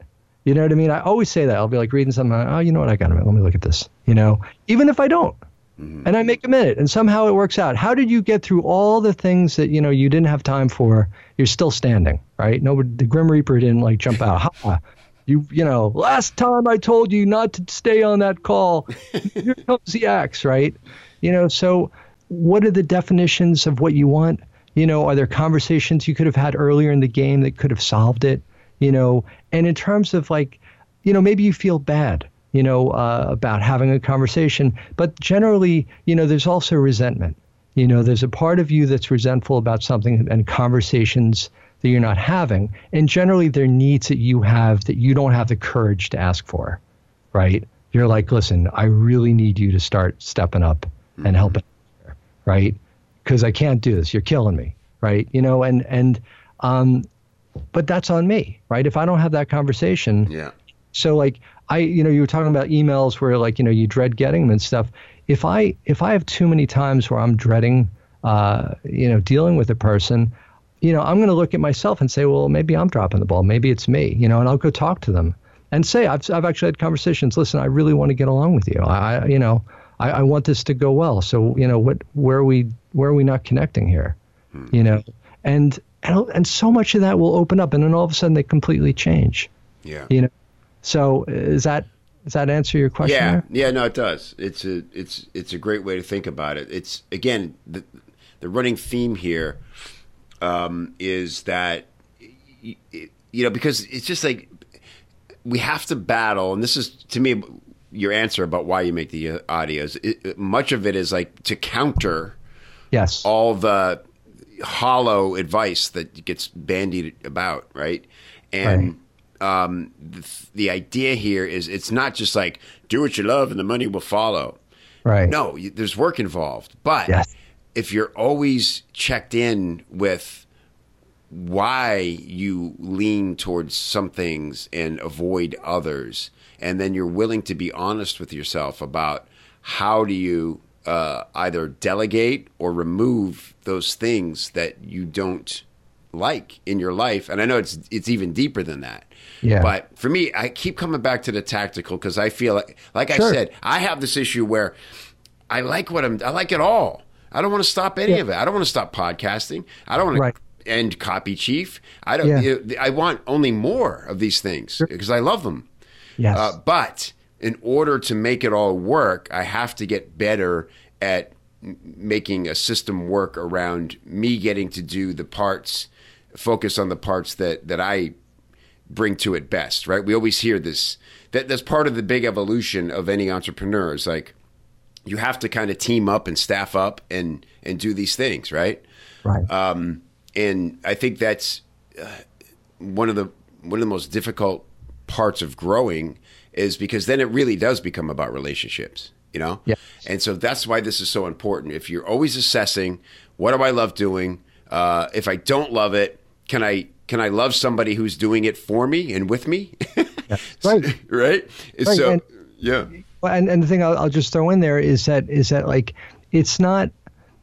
S1: You know what I mean? I always say that. I'll be like reading something. Oh, you know what? I got a minute. Let me look at this. You know, even if I don't. Mm-hmm. And I make a minute, and somehow it works out. How did you get through all the things that you know you didn't have time for? You're still standing, right? Nobody, the Grim Reaper didn't like jump out. Ha, you you know last time i told you not to stay on that call <laughs> here comes the axe right you know so what are the definitions of what you want you know are there conversations you could have had earlier in the game that could have solved it you know and in terms of like you know maybe you feel bad you know uh, about having a conversation but generally you know there's also resentment you know there's a part of you that's resentful about something and conversations that you're not having. And generally, they're needs that you have that you don't have the courage to ask for, right? You're like, listen, I really need you to start stepping up and mm-hmm. helping, right? Because I can't do this. You're killing me, right? You know, and and um, but that's on me, right? If I don't have that conversation,
S3: yeah.
S1: So like I, you know, you were talking about emails where like you know you dread getting them and stuff. If I if I have too many times where I'm dreading, uh, you know, dealing with a person, you know, I'm going to look at myself and say, well, maybe I'm dropping the ball. Maybe it's me, you know, and I'll go talk to them and say, I've, I've actually had conversations. Listen, I really want to get along with you. I, you know, I, I want this to go well. So, you know, what, where are we, where are we not connecting here? Hmm. You know, and, and, and so much of that will open up and then all of a sudden they completely change.
S3: Yeah.
S1: You know, so is that, does that answer your question?
S3: Yeah,
S1: there?
S3: yeah, no, it does. It's a, it's, it's a great way to think about it. It's again the, the running theme here um, is that you know because it's just like we have to battle, and this is to me your answer about why you make the uh, audios. It, much of it is like to counter
S1: yes
S3: all the hollow advice that gets bandied about, right? And right. Um, the, the idea here is it's not just like do what you love and the money will follow.
S1: Right.
S3: No, you, there's work involved, but
S1: yes
S3: if you're always checked in with why you lean towards some things and avoid others, and then you're willing to be honest with yourself about how do you uh, either delegate or remove those things that you don't like in your life. And I know it's it's even deeper than that.
S1: Yeah.
S3: But for me, I keep coming back to the tactical because I feel like, like sure. I said, I have this issue where I like what I'm. I like it all. I don't want to stop any yeah. of it. I don't want to stop podcasting. I don't want right. to end Copy Chief. I don't. Yeah. I want only more of these things because sure. I love them.
S1: Yes.
S3: Uh, but in order to make it all work, I have to get better at making a system work around me getting to do the parts, focus on the parts that that I bring to it best, right? We always hear this. That that's part of the big evolution of any entrepreneur. Is like you have to kind of team up and staff up and and do these things, right?
S1: Right.
S3: Um, and I think that's uh, one of the one of the most difficult parts of growing is because then it really does become about relationships, you know?
S1: Yeah.
S3: And so that's why this is so important. If you're always assessing, what do I love doing? Uh, if I don't love it, can I can I love somebody who's doing it for me and with me?
S1: Yeah. <laughs> Right.
S3: right.
S1: Right.
S3: So
S1: And-
S3: yeah.
S1: Well, and, and the thing I'll, I'll just throw in there is that is that like it's not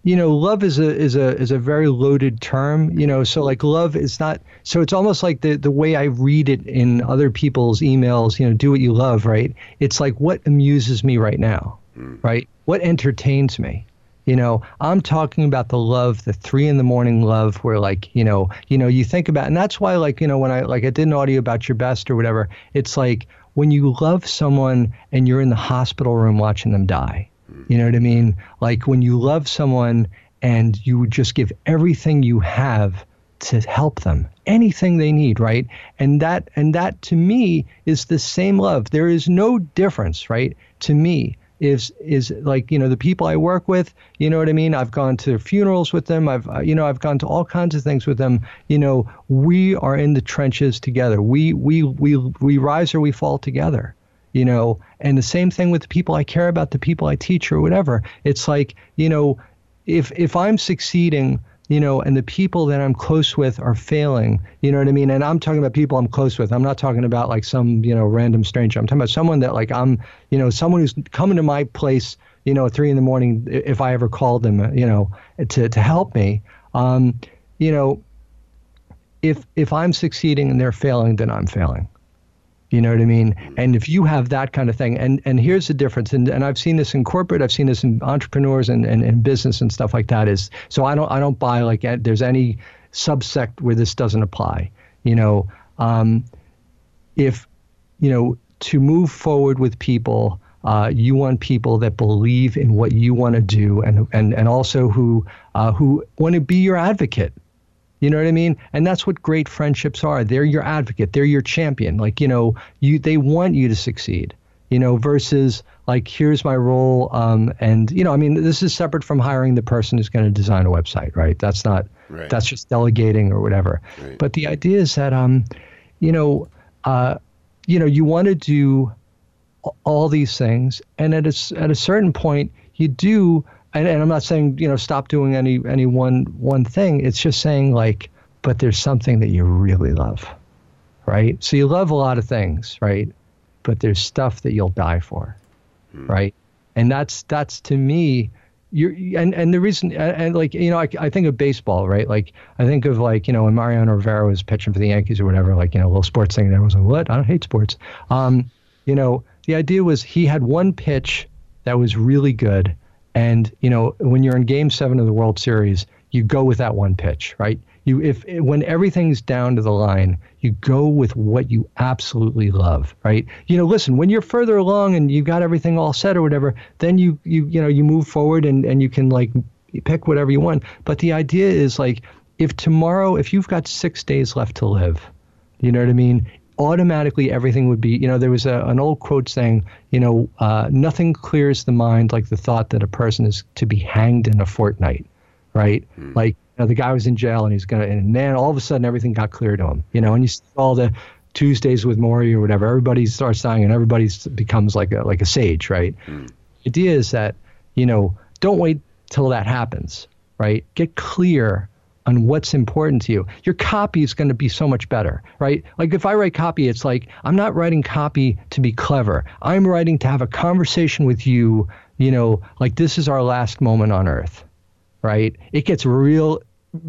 S1: you know love is a is a is a very loaded term you know so like love is not so it's almost like the the way i read it in other people's emails you know do what you love right it's like what amuses me right now hmm. right what entertains me you know i'm talking about the love the three in the morning love where like you know you know you think about and that's why like you know when i like i did an audio about your best or whatever it's like when you love someone and you're in the hospital room watching them die you know what I mean? Like when you love someone and you would just give everything you have to help them, anything they need, right? And that and that to me is the same love. There is no difference, right? To me is is like you know the people I work with. You know what I mean? I've gone to funerals with them. I've uh, you know I've gone to all kinds of things with them. You know we are in the trenches together. We we we we rise or we fall together you know and the same thing with the people i care about the people i teach or whatever it's like you know if if i'm succeeding you know and the people that i'm close with are failing. You know what i mean? And i'm talking about people i'm close with. I'm not talking about like some you know random stranger. I'm talking about someone that like i'm you know someone who's coming to my place you know at three in the morning if i ever called them you know to to help me. Um you know if if i'm succeeding and they're failing then i'm failing you know what I mean? And if you have that kind of thing, and and here's the difference, and, and I've seen this in corporate, I've seen this in entrepreneurs and, and, and business and stuff like that. Is so I don't I don't buy like there's any subsect where this doesn't apply. You know, um, if you know to move forward with people, uh, you want people that believe in what you want to do, and and and also who uh, who want to be your advocate. You know what I mean? And that's what great friendships are. They're your advocate. They're your champion. Like, you know, you they want you to succeed. You know, versus like here's my role. Um, and you know, I mean, this is separate from hiring the person who's going to design a website, right? That's not.
S3: Right.
S1: That's just delegating or whatever.
S3: Right.
S1: But the idea is that, um, you know, uh, you know, you want to do all these things, and at a at a certain point, you do and, and I'm not saying you know stop doing any any one one thing. It's just saying like, but there's something that you really love, right? So you love a lot of things, right? But there's stuff that you'll die for, right? And that's that's to me. You're, and and the reason and, and like you know I, I think of baseball right like I think of like you know when Mariano Rivera was pitching for the Yankees or whatever like you know a little sports thing and everyone's like what I don't hate sports um you know the idea was he had one pitch that was really good and you know, when you're in Game Seven of the World Series, you go with that one pitch, right? You if when everything's down to the line, you go with what you absolutely love, right? You know, listen, when you're further along and you've got everything all set or whatever, then you you you know you move forward and and you can like pick whatever you want. But the idea is like if tomorrow, if you've got six days left to live, you know what I mean? Automatically, everything would be, you know, there was a, an old quote saying, you know, uh, nothing clears the mind like the thought that a person is to be hanged in a fortnight, right? Like, you know, the guy was in jail and he's going to, and then all of a sudden everything got clear to him, you know, and you see all the Tuesdays with Morrie or whatever, everybody starts dying and everybody becomes like a, like a sage, right? The idea is that, you know, don't wait till that happens, right? Get clear on what's important to you. Your copy is going to be so much better, right? Like if I write copy, it's like I'm not writing copy to be clever. I'm writing to have a conversation with you, you know, like this is our last moment on earth, right? It gets real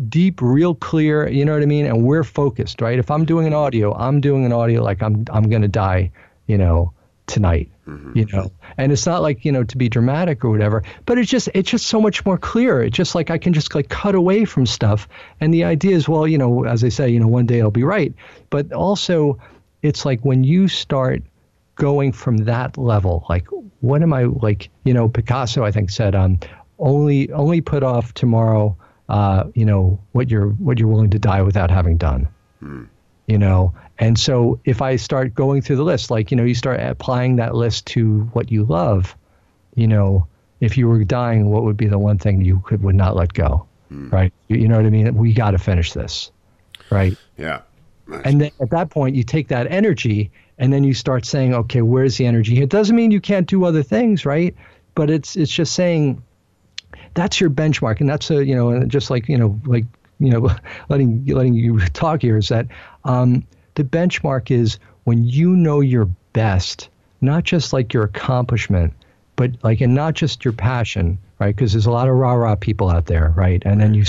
S1: deep, real clear, you know what I mean? And we're focused, right? If I'm doing an audio, I'm doing an audio like I'm I'm going to die, you know, tonight you know and it's not like you know to be dramatic or whatever but it's just it's just so much more clear it's just like i can just like cut away from stuff and the idea is well you know as i say you know one day i'll be right but also it's like when you start going from that level, like what am I like? You know, Picasso I think said, um, only only put off tomorrow. Uh, you know what you're what you're willing to die without having done. Hmm. You know, and so if I start going through the list, like you know, you start applying that list to what you love. You know, if you were dying, what would be the one thing you could would not let go? Mm. Right? You, you know what I mean? We got to finish this. Right?
S3: Yeah.
S1: Nice. And then at that point, you take that energy and then you start saying, okay, where's the energy? It doesn't mean you can't do other things, right? But it's it's just saying that's your benchmark, and that's a you know just like you know like you know <laughs> letting letting you talk here is that um, the benchmark is when you know your best, not just like your accomplishment, but like and not just your passion right? Because there's a lot of rah rah people out there right? And then you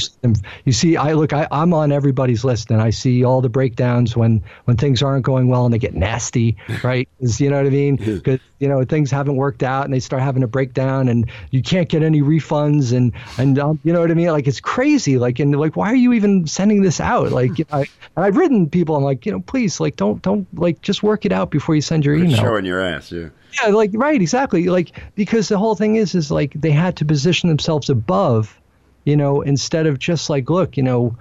S1: you see i look I, i'm on everybody's list and i see all the breakdowns when when things aren't going well and they get nasty <laughs> right? You know what i mean? Because you know things haven't worked out and they start having a breakdown and you can't get any refunds and and um, you know what i mean? Like it's crazy. Like and like why are you even sending this out? <laughs> Like you know, I, and i've written people i'm like you know please like don't don't like just work it out before you send your email.
S3: showing your ass yeah.
S1: Yeah, like right, exactly. Like because the whole thing is is like they had to position themselves above, you know, instead of just like, look, you know,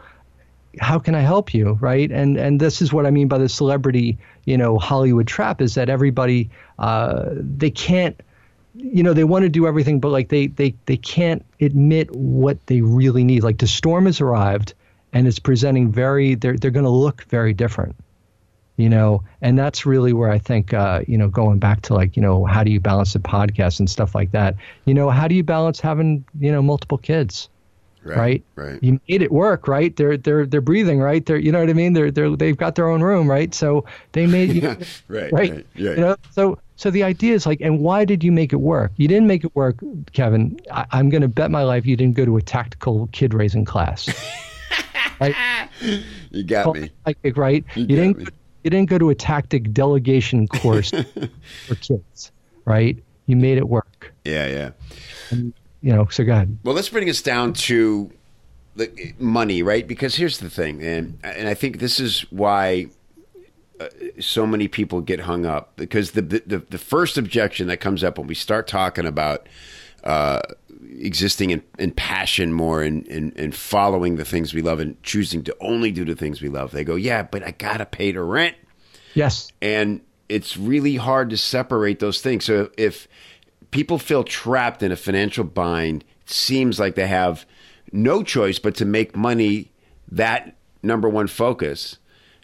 S1: how can I help you, right? And and this is what I mean by the celebrity, you know, Hollywood trap is that everybody uh, they can't you know they want to do everything but like they they they can't admit what they really need. Like the storm has arrived and it's presenting very they're they're going to look very different you know? And that's really where i think uh, you know going back to like you know how do you balance the podcast and stuff like that? You know how do you balance having you know multiple kids right right,
S3: right.
S1: you made it work right they're they're they're breathing right they're you know what i mean they're they're they've got their own room right so they made you <laughs>
S3: right, right
S1: right
S3: yeah.
S1: you know so so the idea is like and why did you make it work you didn't make it work kevin I, i'm going to bet my life you didn't go to a tactical kid raising class <laughs>
S3: right? You got me.
S1: Like, right? You, you didn't me you didn't go to a tactic delegation course <laughs> for kids, right? You made it work.
S3: Yeah, yeah.
S1: And, you know, so go ahead.
S3: Well, let's bring us down to the money, right? Because here's the thing, and and I think this is why uh, so many people get hung up because the, the the first objection that comes up when we start talking about uh, existing in, in, passion more and, and, and following the things we love and choosing to only do the things we love. They go, yeah, but I gotta pay the rent.
S1: Yes,
S3: and it's really hard to separate those things. So if people feel trapped in a financial bind, it seems like they have no choice but to make money that number one focus.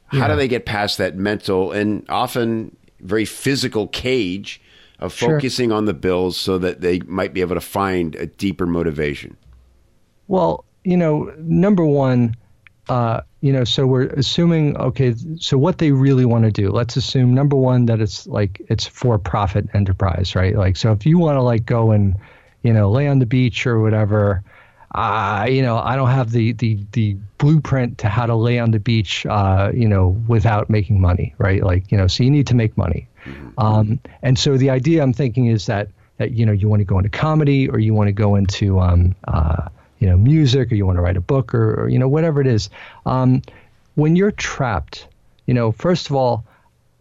S3: How do they get past that mental and often very physical cage of focusing sure. on the Bills so that they might be able to find a deeper motivation?
S1: Well, you know, number one, uh, you know, so we're assuming, okay, so what they really want to do, let's assume number one, that it's like it's for profit enterprise, right? Like, so if you want to like go and, you know, lay on the beach or whatever, uh, you know, I don't have the, the, the blueprint to how to lay on the beach, uh, you know, without making money, right? Like, you know, so you need to make money. Mm-hmm. Um, and so the idea I'm thinking is that that you know you want to go into comedy or you want to go into um, uh, you know music or you want to write a book or, or you know whatever it is. Um, when you're trapped, you know, first of all,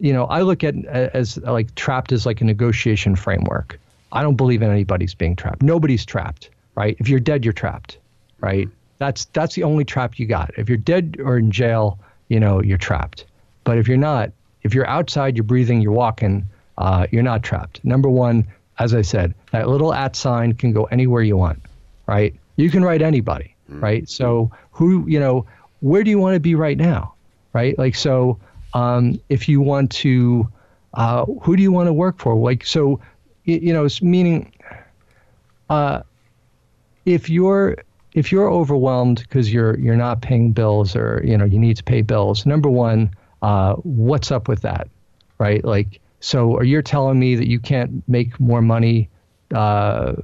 S1: you know, I look at as like trapped as like a negotiation framework. I don't believe in anybody's being trapped. Nobody's trapped, right? If you're dead, you're trapped, right? That's that's the only trap you got. If you're dead or in jail, you know, you're trapped. But if you're not, if you're outside, you're breathing, you're walking, uh, you're not trapped. Number one, as I said, that little at sign can go anywhere you want, right? You can write anybody, mm-hmm. right? So who, you know, where do you want to be right now, right? Like, so um, if you want to, uh, who do you want to work for? Like, so, you know, meaning, uh, if you're if you're overwhelmed because you're you're not paying bills or you know you need to pay bills, number one, uh, what's up with that, right? Like, so are you telling me that you can't make more money, uh,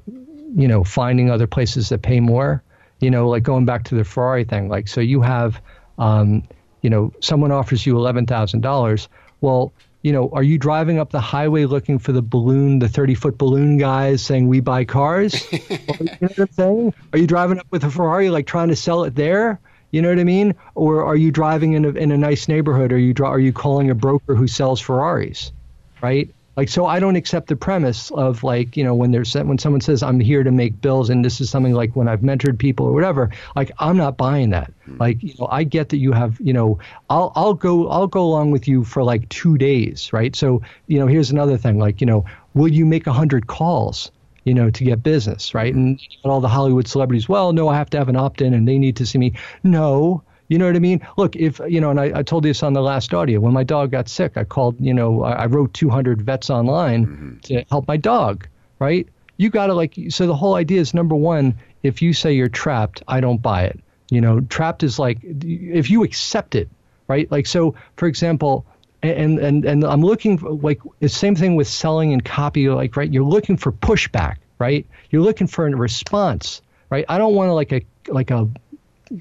S1: you know, finding other places that pay more? You know, like going back to the Ferrari thing, like, so you have, um, you know, someone offers you $11,000. Well, you know, are you driving up the highway looking for the balloon, the 30 foot balloon guys saying we buy cars? <laughs> you know what I'm saying? Are you driving up with a Ferrari, like trying to sell it there? You know what I mean? Or are you driving in a, in a nice neighborhood? Are you are you calling a broker who sells Ferraris? Right? Like, so I don't accept the premise of like, you know, when there's when someone says I'm here to make bills and this is something like when I've mentored people or whatever, like I'm not buying that. Mm-hmm. Like, you know, I get that you have, you know, I'll I'll go I'll go along with you for like two days, right? So, you know, here's another thing, like, you know, will you make a hundred calls? you know, to get business, right? And all the Hollywood celebrities, well, no, I have to have an opt-in and they need to see me. No, you know what I mean? Look, if, you know, and I, I told you this on the last audio, when my dog got sick, I called, you know, I, I wrote 200 vets online mm-hmm. to help my dog, right? You got to like, so the whole idea is number one, if you say you're trapped, I don't buy it. You know, trapped is like, if you accept it, right? Like, so for example, and and and I'm looking for, like the same thing with selling and copy like right you're looking for pushback right you're looking for a response right I don't want to like a like a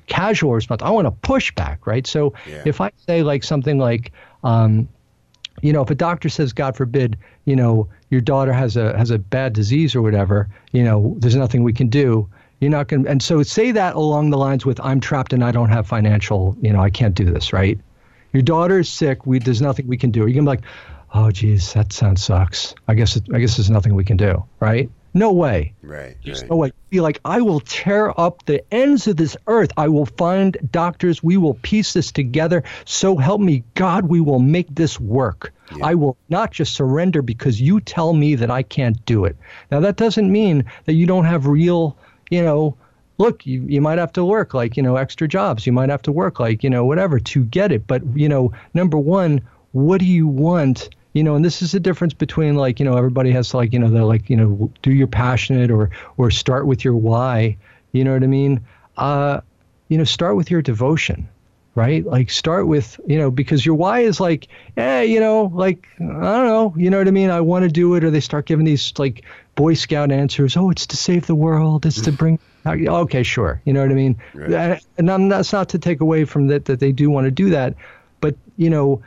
S1: casual response I want a pushback right so yeah. if I say like something like um, you know if a doctor says God forbid you know your daughter has a has a bad disease or whatever you know there's nothing we can do you're not going to and so say that along the lines with I'm trapped and I don't have financial you know I can't do this right your daughter is sick. We there's nothing we can do. You can be like, oh, geez, that sounds sucks. I guess it, I guess there's nothing we can do, right? No way.
S3: Right.
S1: There's
S3: right.
S1: no way. Be like, I will tear up the ends of this earth. I will find doctors. We will piece this together. So help me God, we will make this work. Yeah. I will not just surrender because you tell me that I can't do it. Now that doesn't mean that you don't have real, you know, look, you, you might have to work like, you know, extra jobs. You might have to work like, you know, whatever to get it. But, you know, number one, what do you want? You know, and this is the difference between like, you know, everybody has to like, you know, they're like, you know, do your passionate or or start with your why. You know what I mean? Uh, you know, start with your devotion right? Like start with, you know, because your why is like, yeah, you know, like, I don't know, you know what I mean? I want to do it. Or they start giving these like Boy Scout answers. Oh, it's to save the world. It's to bring <laughs> Okay, sure. You know what I mean? Right. And I'm, that's not to take away from that that they do want to do that, but you know,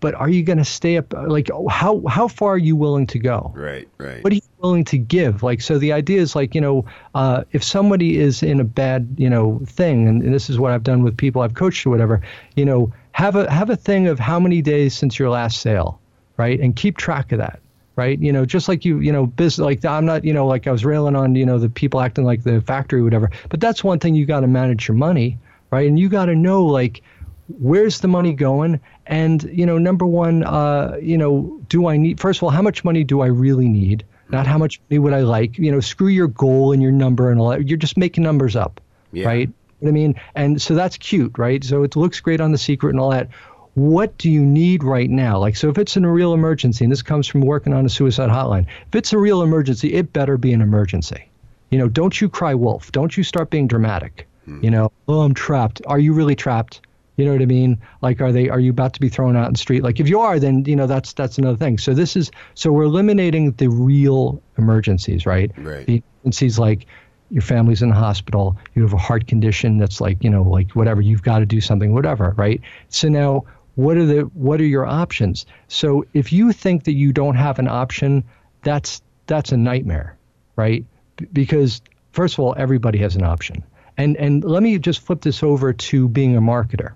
S1: but are you going to stay up? Like, how how far are you willing to go?
S3: Right, right.
S1: What are you willing to give? Like, so the idea is like, you know, uh, if somebody is in a bad, you know, thing, and, and this is what I've done with people I've coached or whatever, you know, have a have a thing of how many days since your last sale, right, and keep track of that right? You know, just like you, you know, business, like I'm not, you know, like I was railing on, you know, the people acting like the factory or whatever, but that's one thing you got to manage your money, right? And you got to know, like, where's the money going? And, you know, number one, uh, you know, do I need, first of all, how much money do I really need? Not how much money would I like? You know, screw your goal and your number and all that. You're just making numbers up, yeah. right? I mean, and so that's cute, right? So it looks great on the secret and all that what do you need right now? Like, so if it's in a real emergency, and this comes from working on a suicide hotline, if it's a real emergency, it better be an emergency. You know, don't you cry wolf. Don't you start being dramatic. Hmm. You know, oh, I'm trapped. Are you really trapped? You know what I mean? Like, are they? Are you about to be thrown out in the street? Like, if you are, then you know that's that's another thing. So this is so we're eliminating the real emergencies, right?
S3: Right.
S1: The emergencies like your family's in the hospital, you have a heart condition that's like you know like whatever you've got to do something, whatever, right? So now what are the what are your options so if you think that you don't have an option that's that's a nightmare right B- because first of all everybody has an option and and let me just flip this over to being a marketer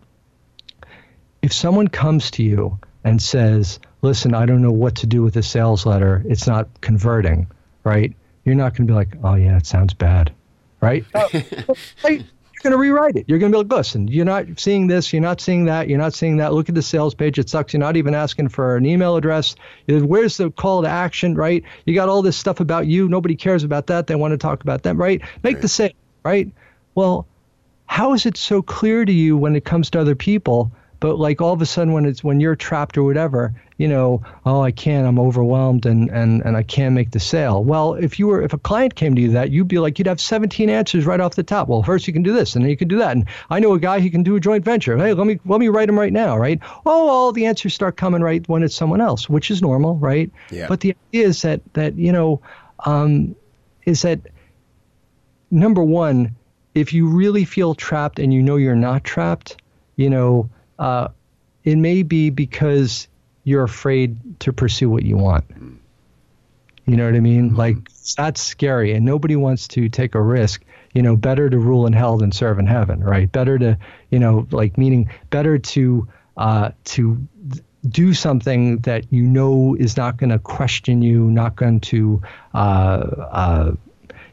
S1: if someone comes to you and says listen i don't know what to do with a sales letter it's not converting right you're not going to be like oh yeah it sounds bad right oh, <laughs> you're going to rewrite it. You're going to be like, listen, you're not seeing this, you're not seeing that, you're not seeing that. Look at the sales page. It sucks. You're not even asking for an email address. Where's the call to action, right? You got all this stuff about you. Nobody cares about that. They want to talk about them, right? Make right. the sale, right? Well, how is it so clear to you when it comes to other people but like all of a sudden when it's when you're trapped or whatever you know oh i can't i'm overwhelmed and and and i can't make the sale. Well if you were if a client came to you that you'd be like you'd have 17 answers right off the top. Well first you can do this and then you can do that. And i know a guy who can do a joint venture. Hey let me let me write him right now right? Oh all the answers start coming right when it's someone else which is normal right?
S3: Yeah.
S1: but the idea is that that you know um, is that number one if you really feel trapped and you know you're not trapped you know uh, it may be because you're afraid to pursue what you want. You know what I mean? Mm-hmm. Like that's scary, and nobody wants to take a risk. You know, better to rule in hell than serve in heaven, right? Better to, you know, like meaning better to uh, to do something that you know is not going to question you, not going to, uh, uh,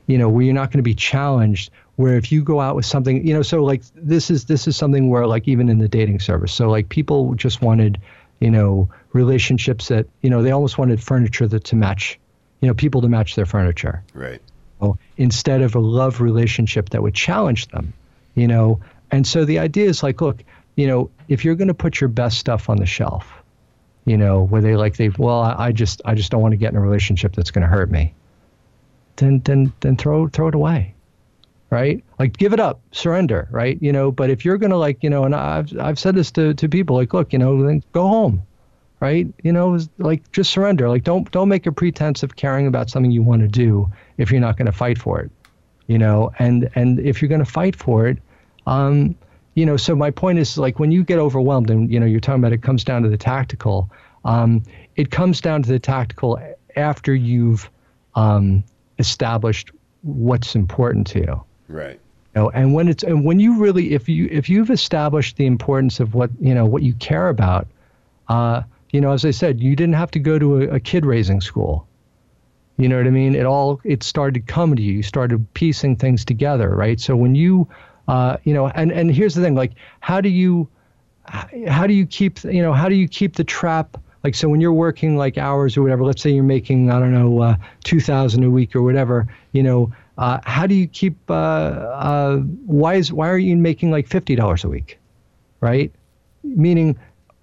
S1: you know, where you're not going to be challenged. Where if you go out with something, you know, so like this is this is something where like even in the dating service, so like people just wanted, you know, relationships that you know they almost wanted furniture that to match, you know, people to match their furniture.
S3: Right.
S1: know, instead of a love relationship that would challenge them, you know. And so the idea is like, look, you know, if you're going to put your best stuff on the shelf, you know, where they like they, well, I, I just, I just don't want to get in a relationship that's going to hurt me. Then, then, then throw, throw it away, right? Like give it up, surrender, right? You know. But if you're to like, you know, and I've, I've said this to, to people, like, look, you know, go home, right? You know, like just surrender. Like don't, don't make a pretense of caring about something you want to do if you're not to fight for it, you know. And, and if you're to fight for it, um, you know, so my point is like when you get overwhelmed and, you know, you're talking about it comes down to the tactical, um, it comes down to the tactical after you've um, established what's important to you.
S3: Right.
S1: You know, and when it's and when you really if you if you've established the importance of what you know what you care about, uh, you know, as I said, you didn't have to go to a, a kid raising school. You know what I mean? It all it started coming to you. You started piecing things together, right? So when you uh, you know, and and here's the thing, like, how do you, how do you keep, you know, how do you keep the trap? Like, so when you're working like hours or whatever, let's say you're making, I don't know, uh, two thousand a week or whatever, you know, uh, how do you keep? Uh, uh, why is why are you making like fifty dollars a week, right? Meaning,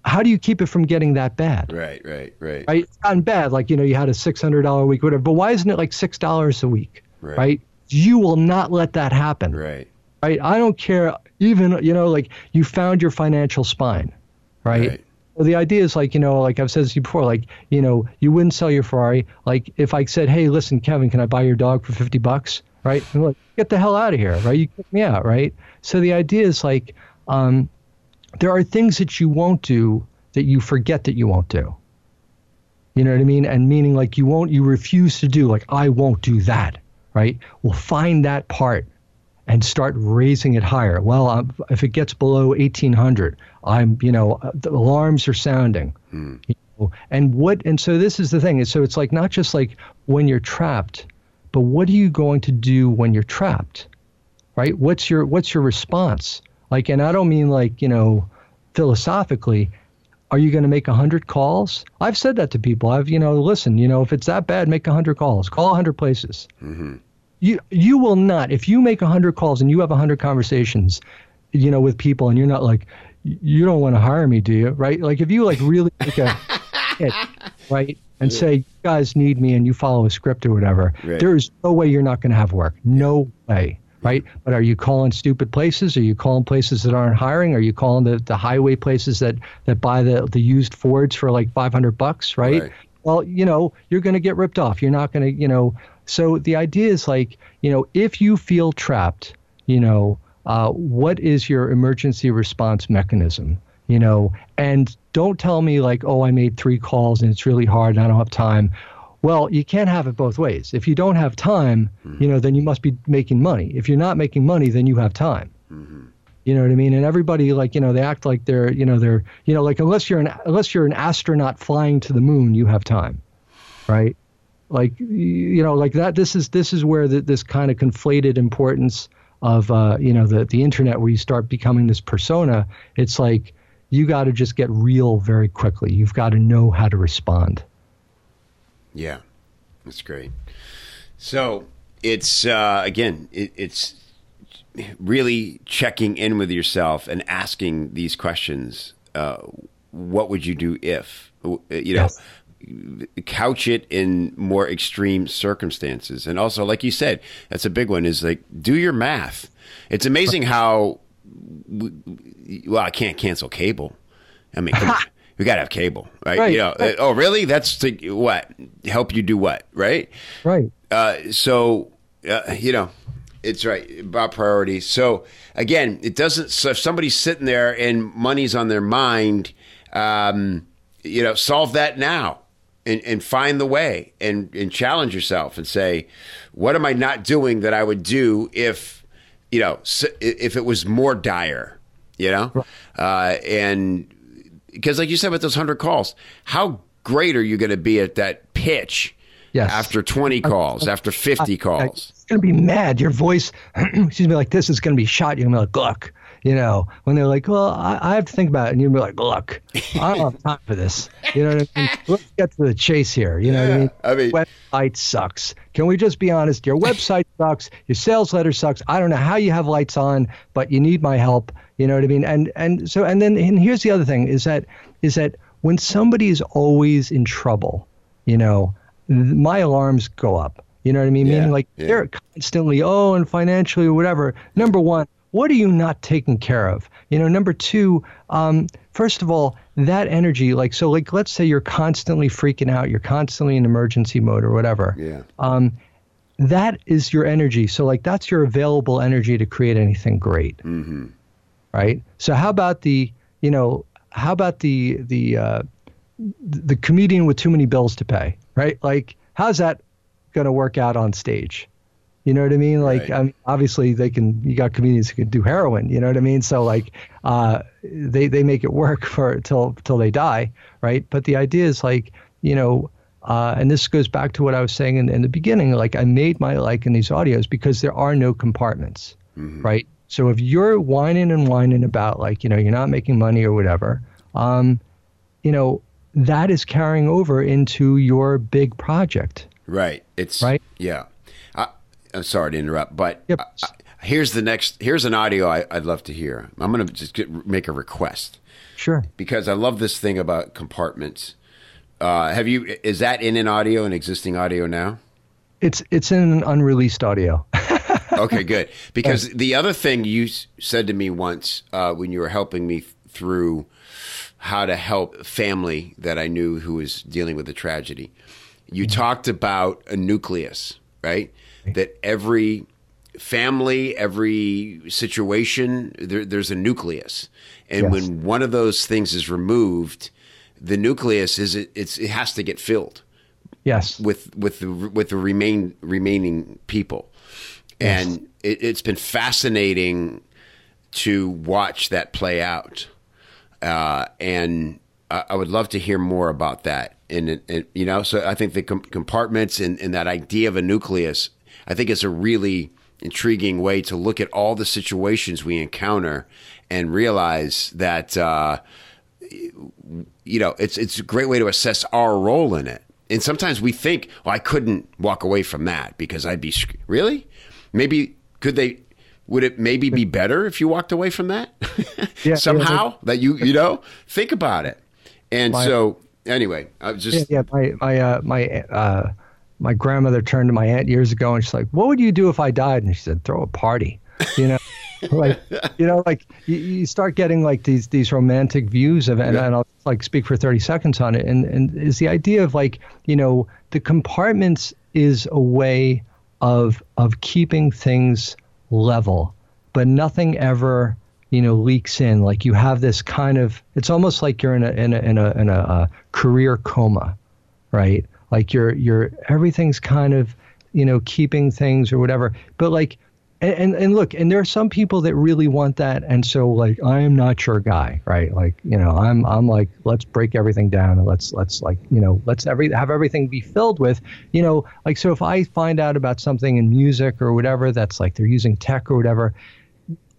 S1: how do you keep it from getting that bad?
S3: Right, right, right.
S1: Right, it's gotten bad. Like you know, you had a six hundred dollar a week, whatever. But why isn't it like six dollars a week?
S3: Right.
S1: right? You will not let that happen
S3: Right.
S1: right? I don't care. Even you know, like you found your financial spine, right?
S3: Right.
S1: The idea is like you know, like I've said this before, like you know, you wouldn't sell your Ferrari. Like if I said, hey, listen, Kevin, can I buy your dog for fifty bucks? Right? And like, get the hell out of here, right? You kick me out, right? So the idea is like, um, there are things that you won't do that you forget that you won't do. You know what I mean? And meaning like you won't, you refuse to do, like, I won't do that, right? Well, find that part and start raising it higher. Well, um, if it gets below 1800, I'm, you know, uh, the alarms are sounding. You know, and what, and so this is the thing. So it's like not just like when you're trapped, but what are you going to do when you're trapped? Right? What's your, what's your response? Like, and I don't mean like, you know, philosophically, are you going to make 100 calls? I've said that to people. I've, you know, listen, you know, if it's that bad, make 100 calls. Call 100 places. You you will not if you make 100 calls and you have 100 conversations, you know, with people and you're not like you don't want to hire me, do you? Right? Like if you like really make a <laughs> hit, right? And say you guys need me and you follow a script or whatever,
S3: Right.
S1: there is no way you're not going to have work. No way. Right? But are you calling stupid places? Are you calling places that aren't hiring? Are you calling the, the highway places that, that buy the, the used Fords for like 500 bucks? Right?
S3: Right.
S1: Well, you know, you're going to get ripped off. You're not going to, you know. So the idea is like, you know, if you feel trapped, you know, uh, what is your emergency response mechanism? You know, and don't tell me like, oh, I made three calls and it's really hard and I don't have time. Well, you can't have it both ways. If you don't have time, you know, then you must be making money. If you're not making money, then you have time. You know what I mean? And everybody like, you know, they act like they're, you know, they're, you know, like unless you're an unless you're an astronaut flying to the moon, you have time. Right? Like you know, like that this is this is where the, this kind of conflated importance of uh, you know, the the internet where you start becoming this persona, it's like you got to just get real very quickly. You've got to know how to respond.
S3: Yeah, that's great. So it's uh, again, it, it's really checking in with yourself and asking these questions. Uh, what would you do if you know? Couch it in more extreme circumstances, and also, like you said, that's a big one. Is like do your math. It's amazing how well I can't cancel cable. I mean, <laughs> we gotta have cable, right?
S1: Right.
S3: You know, uh, oh really? That's to what help you do what, right?
S1: Right.
S3: Uh, so uh, you know, it's right about priorities. So again, it doesn't. So if somebody's sitting there and money's on their mind, um, you know, solve that now. And, and find the way and, and challenge yourself and say, what am I not doing that I would do if, you know, if it was more dire, you know? Uh, and because like you said with those 100 calls, how great are you going to be at that pitch
S1: Yes.
S3: after 20 calls, after 50 calls?
S1: It's going to be mad. Your voice, <clears throat> excuse me, like this is going to be shot. You're going to be like, look, you know, when they're like, well, I, I have to think about it. And you'll be like, look, I don't have time for this. You know what I mean? <laughs> Let's get to the chase here. You know what I mean?
S3: I mean-
S1: website sucks. Can we just be honest? Your website <laughs> sucks. Your sales letter sucks. I don't know how you have lights on, but you need my help. You know what I mean? And and so and then and here's the other thing is that is that when somebody is always in trouble, you know, th- my alarms go up. You know what I mean?
S3: Yeah,
S1: Meaning like
S3: yeah.
S1: they're constantly, oh, and financially or whatever. Number one, what are you not taking care of? You know, number two, um, first of all, that energy, like, so, like, let's say you're constantly freaking out, you're constantly in emergency mode or whatever.
S3: Yeah.
S1: Um, that is your energy. So, like, that's your available energy to create anything great.
S3: Mm-hmm.
S1: Right. So, how about the, you know, how about the, the, uh, the comedian with too many bills to pay, right? Like, how's that going to work out on stage? You know what I mean? Like,
S3: Right.
S1: I mean, obviously they can. You got comedians who can do heroin. You know what I mean? So like, uh, they they make it work <laughs> for till till they die, right? But the idea is like, you know, uh, and this goes back to what I was saying in, in the beginning. Like, I made my like in these audios because there are no compartments, right? So if you're whining and whining about like, you know, you're not making money or whatever, um, you know, that is carrying over into your big project.
S3: Right. It's
S1: Right?
S3: Yeah. I'm sorry to interrupt, but
S1: Yep.
S3: I- I- here's the next. Here's an audio I, I'd love to hear. I'm going to just get, make a request
S1: Sure.
S3: because I love this thing about compartments. Uh, have you? Is that in an audio, an existing audio now?
S1: It's it's in an unreleased audio. <laughs>
S3: Okay, good. Because the other thing you said to me once uh, when you were helping me through how to help family that I knew who was dealing with a tragedy, you talked about a nucleus, right? That every family, every situation, there, there's a nucleus, and
S1: Yes.
S3: when one of those things is removed, the nucleus is it, it's it has to get filled
S1: yes.
S3: with with the with the remain remaining people, and it, it's been fascinating to watch that play out, uh, and I, I would love to hear more about that. And, and you know, so I think the com- compartments and, and that idea of a nucleus, I think it's a really intriguing way to look at all the situations we encounter and realize that. Uh, you know, it's it's a great way to assess our role in it. And sometimes we think, well, I couldn't walk away from that because I'd be sc- really. Maybe could they? Would it maybe be better if you walked away from that <laughs>
S1: Yeah,
S3: somehow? that you you know think about it. And
S1: My-
S3: so anyway, I was just
S1: Yeah, yeah. My my uh, my uh, my grandmother turned to my aunt years ago and she's like, "What would you do if I died?" And she said, "Throw a party." You know, <laughs> like you know, like you, you start getting like these these romantic views of it, and, and I'll like speak for thirty seconds on it. And and is the idea of like you know the compartments is a way of of keeping things level, but nothing ever you know leaks in. Like you have this kind of it's almost like you're in a in a in a, in a, uh career coma, right? Like you're you're everything's kind of you know keeping things or whatever, but like. And, and, look, and there are some people that really want that, and so like I am not your guy, right? Like you know, I'm I'm like let's break everything down and let's let's like you know let's every have everything be filled with, you know, like so if I find out about something in music or whatever that's like they're using tech or whatever,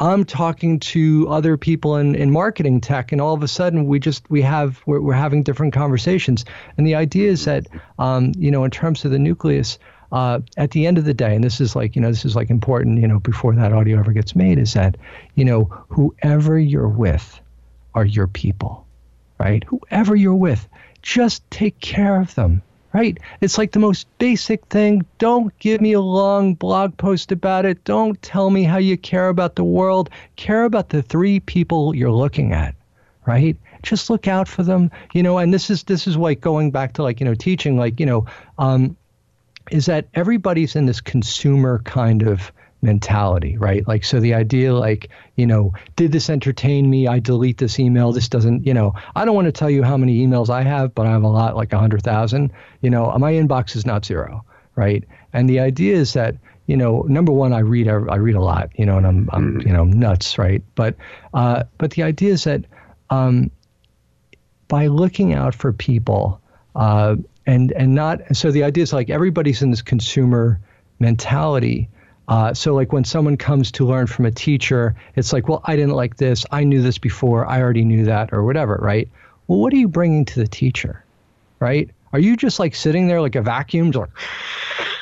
S1: I'm talking to other people in, in marketing tech, and all of a sudden we just we have we're, we're having different conversations. And the idea is that um, you know in terms of the nucleus, uh, at the end of the day, and this is like you know this is like important you know before that audio ever gets made, is that you know whoever you're with are your people, right? Whoever you're with, just take care of them right? It's like the most basic thing. Don't give me a long blog post about it. Don't tell me how you care about the world. Care about the three people you're looking at, right? Just look out for them, you know. And this is this is like going back to like you know teaching, like you know, um, is that everybody's in this consumer kind of mentality, right? Like, so the idea, like, you know, did this entertain me? I delete this email. This doesn't, you know, I don't want to tell you how many emails I have, but I have a lot, like a hundred thousand. You know, my inbox is not zero, right? And the idea is that, you know, number one, I read, I read a lot, you know, and I'm, I'm, you know, nuts, right? But, uh, but the idea is that, um, by looking out for people uh, and and not so the idea is like everybody's in this consumer mentality. Uh, so like when someone comes to learn from a teacher, it's like, well, I didn't like this. I knew this before. I already knew that, or whatever, right? Well, what are you bringing to the teacher, right? Are you just like sitting there like a vacuum,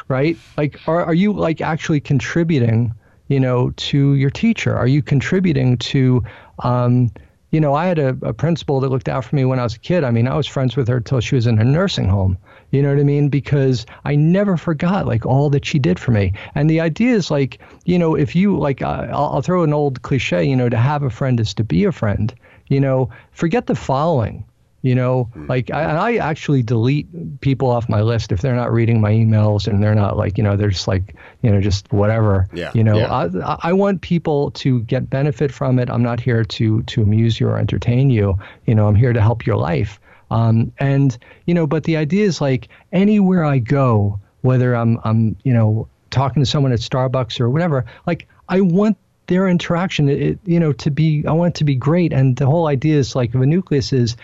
S1: right? Like, are are you like actually contributing, you know, to your teacher? Are you contributing to um, you know, I had a, a principal that looked out for me when I was a kid. I mean, I was friends with her till she was in her nursing home. You know what I mean? Because I never forgot like all that she did for me. And the idea is like, you know, if you like, uh, I'll, I'll throw an old cliche, you know, to have a friend is to be a friend. You know, forget the following. You know, hmm. like I, I actually delete people off my list if they're not reading my emails and they're not like, you know, they're just like, you know, just whatever.
S3: Yeah.
S1: You know,
S3: yeah.
S1: I, I want people to get benefit from it. I'm not here to to amuse you or entertain you. You know, I'm here to help your life. Um, and you know, but the idea is like anywhere I go, whether I'm I'm you know talking to someone at Starbucks or whatever, like I want their interaction, it, you know, to be I want it to be great. And the whole idea is like of a nucleus is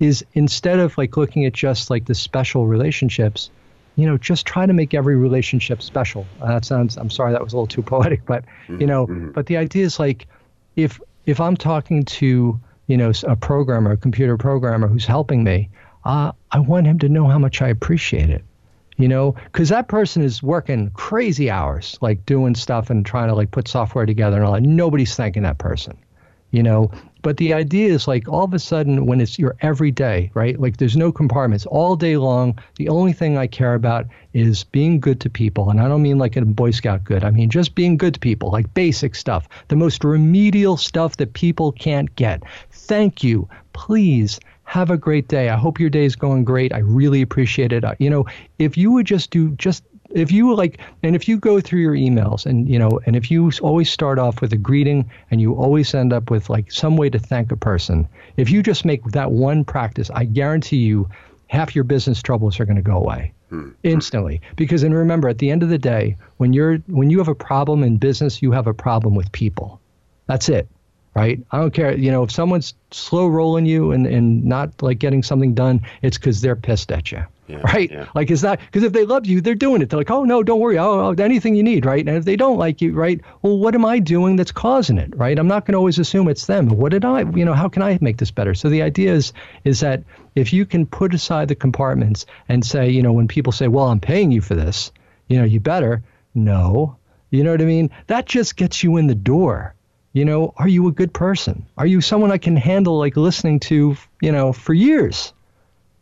S1: is instead of like looking at just like the special relationships, you know, just try to make every relationship special. Uh, that sounds, I'm sorry, that was a little too <laughs> poetic, but, you know, mm-hmm. but the idea is like if, if I'm talking to, you know, a programmer, a computer programmer who's helping me, uh, I want him to know how much I appreciate it you know because that person is working crazy hours like doing stuff and trying to like put software together and all that. Nobody's thanking that person you know but the idea is like all of a sudden when it's your everyday right like there's no compartments all day long the only thing i care about is being good to people and i don't mean like a boy scout good i mean just being good to people like basic stuff the most remedial stuff that people can't get thank you please have a great day. I hope your day is going great. I really appreciate it. Uh, you know, if you would just do just if you like and if you go through your emails and you know and if you always start off with a greeting and you always end up with like some way to thank a person if you just make that one practice i guarantee you half your business troubles are going to go away hmm. instantly. Because and remember at the end of the day when you're when you have a problem in business you have a problem with people. That's it right i don't care you know if someone's slow rolling you and and not like getting something done it's because they're pissed at you yeah, <laughs> right? Yeah. Like, is that because if they love you, they're doing it. They're like, oh no, don't worry, oh, oh, anything you need, right? And if they don't like you, right? Well, what am I doing that's causing it, right? I'm not going to always assume it's them. What did I, you know, how can I make this better? So the idea is, is that if you can put aside the compartments and say, you know, when people say, well, I'm paying you for this, you know, you better, no, you know what I mean? That just gets you in the door. You know, are you a good person? Are you someone I can handle like listening to, you know, for years?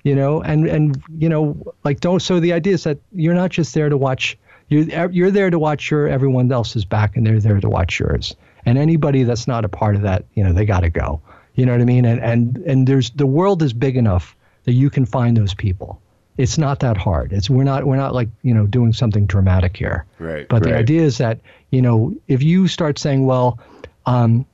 S1: you know and and you know like don't so the idea is that you're not just there to watch You're you're there to watch your everyone else's back and they're there to watch yours and anybody that's not a part of that you know they got to go you know what i mean and and and there's the world is big enough that you can find those people it's not that hard it's we're not we're not like you know doing something dramatic here
S3: right
S1: but
S3: right.
S1: the idea is that you know if you start saying well um,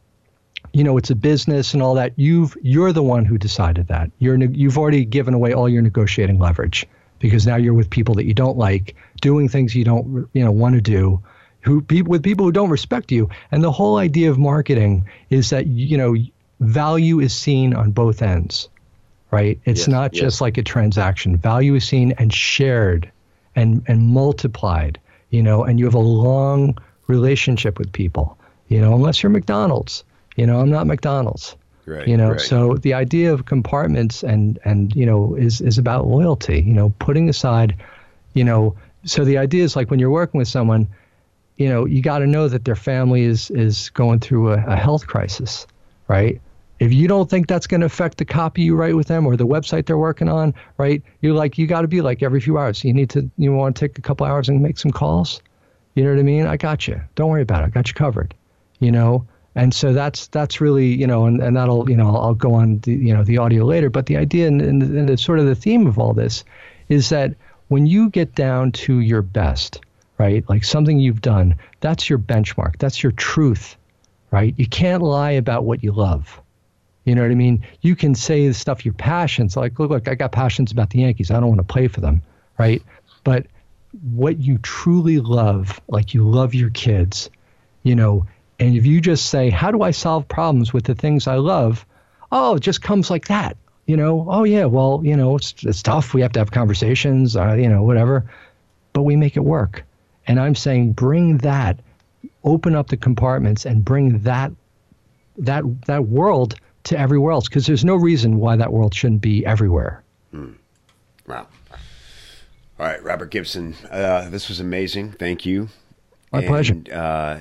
S1: you know it's a business and all that. You've you're the one who decided that. You're you've already given away all your negotiating leverage because now you're with people that you don't like doing things you don't you know want to do who people with people who don't respect you. And the whole idea of marketing is that you know value is seen on both ends right? It's yes, not yes. just like a transaction. Value is seen and shared and and multiplied you know and you have a long relationship with people you know unless you're McDonald's you know, I'm not McDonald's.
S3: Right,
S1: you know,
S3: right.
S1: so the idea of compartments and and you know is is about loyalty. You know, putting aside, you know, so the idea is like when you're working with someone, you know, you got to know that their family is is going through a, a health crisis, right? If you don't think that's going to affect the copy you write with them or the website they're working on, right? You're like you got to be like every few hours. You need to you want to take a couple hours and make some calls. You know what I mean? I got you. Don't worry about it. I got you covered. You know, and so that's that's really you know and, and that'll you know I'll go on the you know the audio later. But the idea and, and, the sort of the theme of all this is that when you get down to your best right like something you've done that's your benchmark. That's your truth right? You can't lie about what you love. You know what I mean? You can say the stuff your passions like look look I got passions about the Yankees. I don't want to play for them right? But what you truly love like you love your kids you know and if you just say, How do I solve problems with the things I love? Oh, it just comes like that. you know, oh yeah, well, you know, it's, it's tough. We have to have conversations, uh, you know, whatever, but we make it work. And I'm saying bring that, open up the compartments and bring that that that world to everywhere else because there's no reason why that world shouldn't be everywhere.
S3: Mm. Wow. All right, Robert Gibson, uh, this was amazing. Thank you.
S1: My and, pleasure. Uh,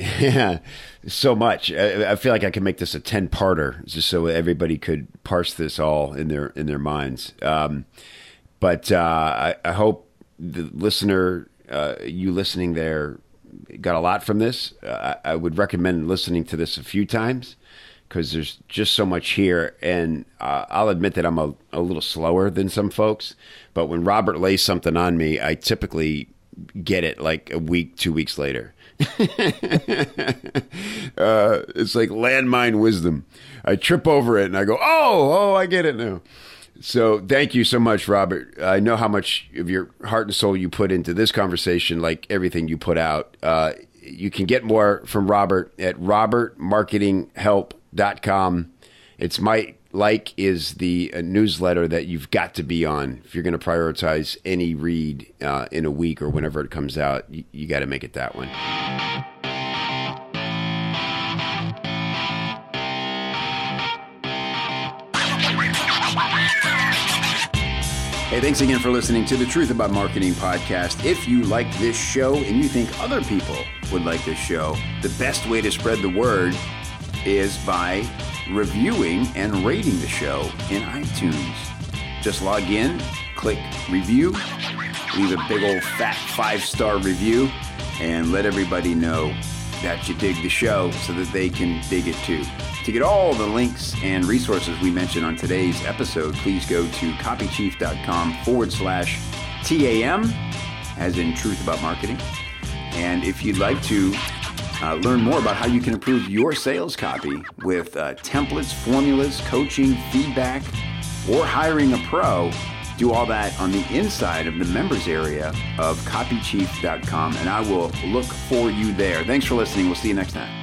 S3: yeah, so much. I, feel like I could make this a ten-parter, just so everybody could parse this all in their in their minds. Um, but uh, I, I, hope the listener, uh, you listening there, got a lot from this. Uh, I would recommend listening to this a few times because there's just so much here. And uh, I'll admit that I'm a, a little slower than some folks, but when Robert lays something on me, I typically get it like a week, two weeks later. <laughs> uh, it's like landmine wisdom. I trip over it and I go, oh, oh, I get it now. So thank you so much, Robert. I know how much of your heart and soul you put into this conversation, like everything you put out. Uh, you can get more from Robert at robertmarketinghelp.com. It's my like is the uh, newsletter that you've got to be on if you're going to prioritize any read uh, in a week or whenever it comes out. You, you got to make it that one. Hey, thanks again for listening to the Truth About Marketing podcast. If you like this show and you think other people would like this show, the best way to spread the word is by reviewing and rating the show in iTunes. Just log in, click review, leave a big old fat five star review, and let everybody know that you dig the show so that they can dig it too. To get all the links and resources we mentioned on today's episode, please go to copychief.com forward slash TAM, as in Truth About Marketing. And if you'd like to uh, learn more about how you can improve your sales copy with uh, templates, formulas, coaching, feedback, or hiring a pro, do all that on the inside of the members area of copychief.com. And I will look for you there. Thanks for listening. We'll see you next time.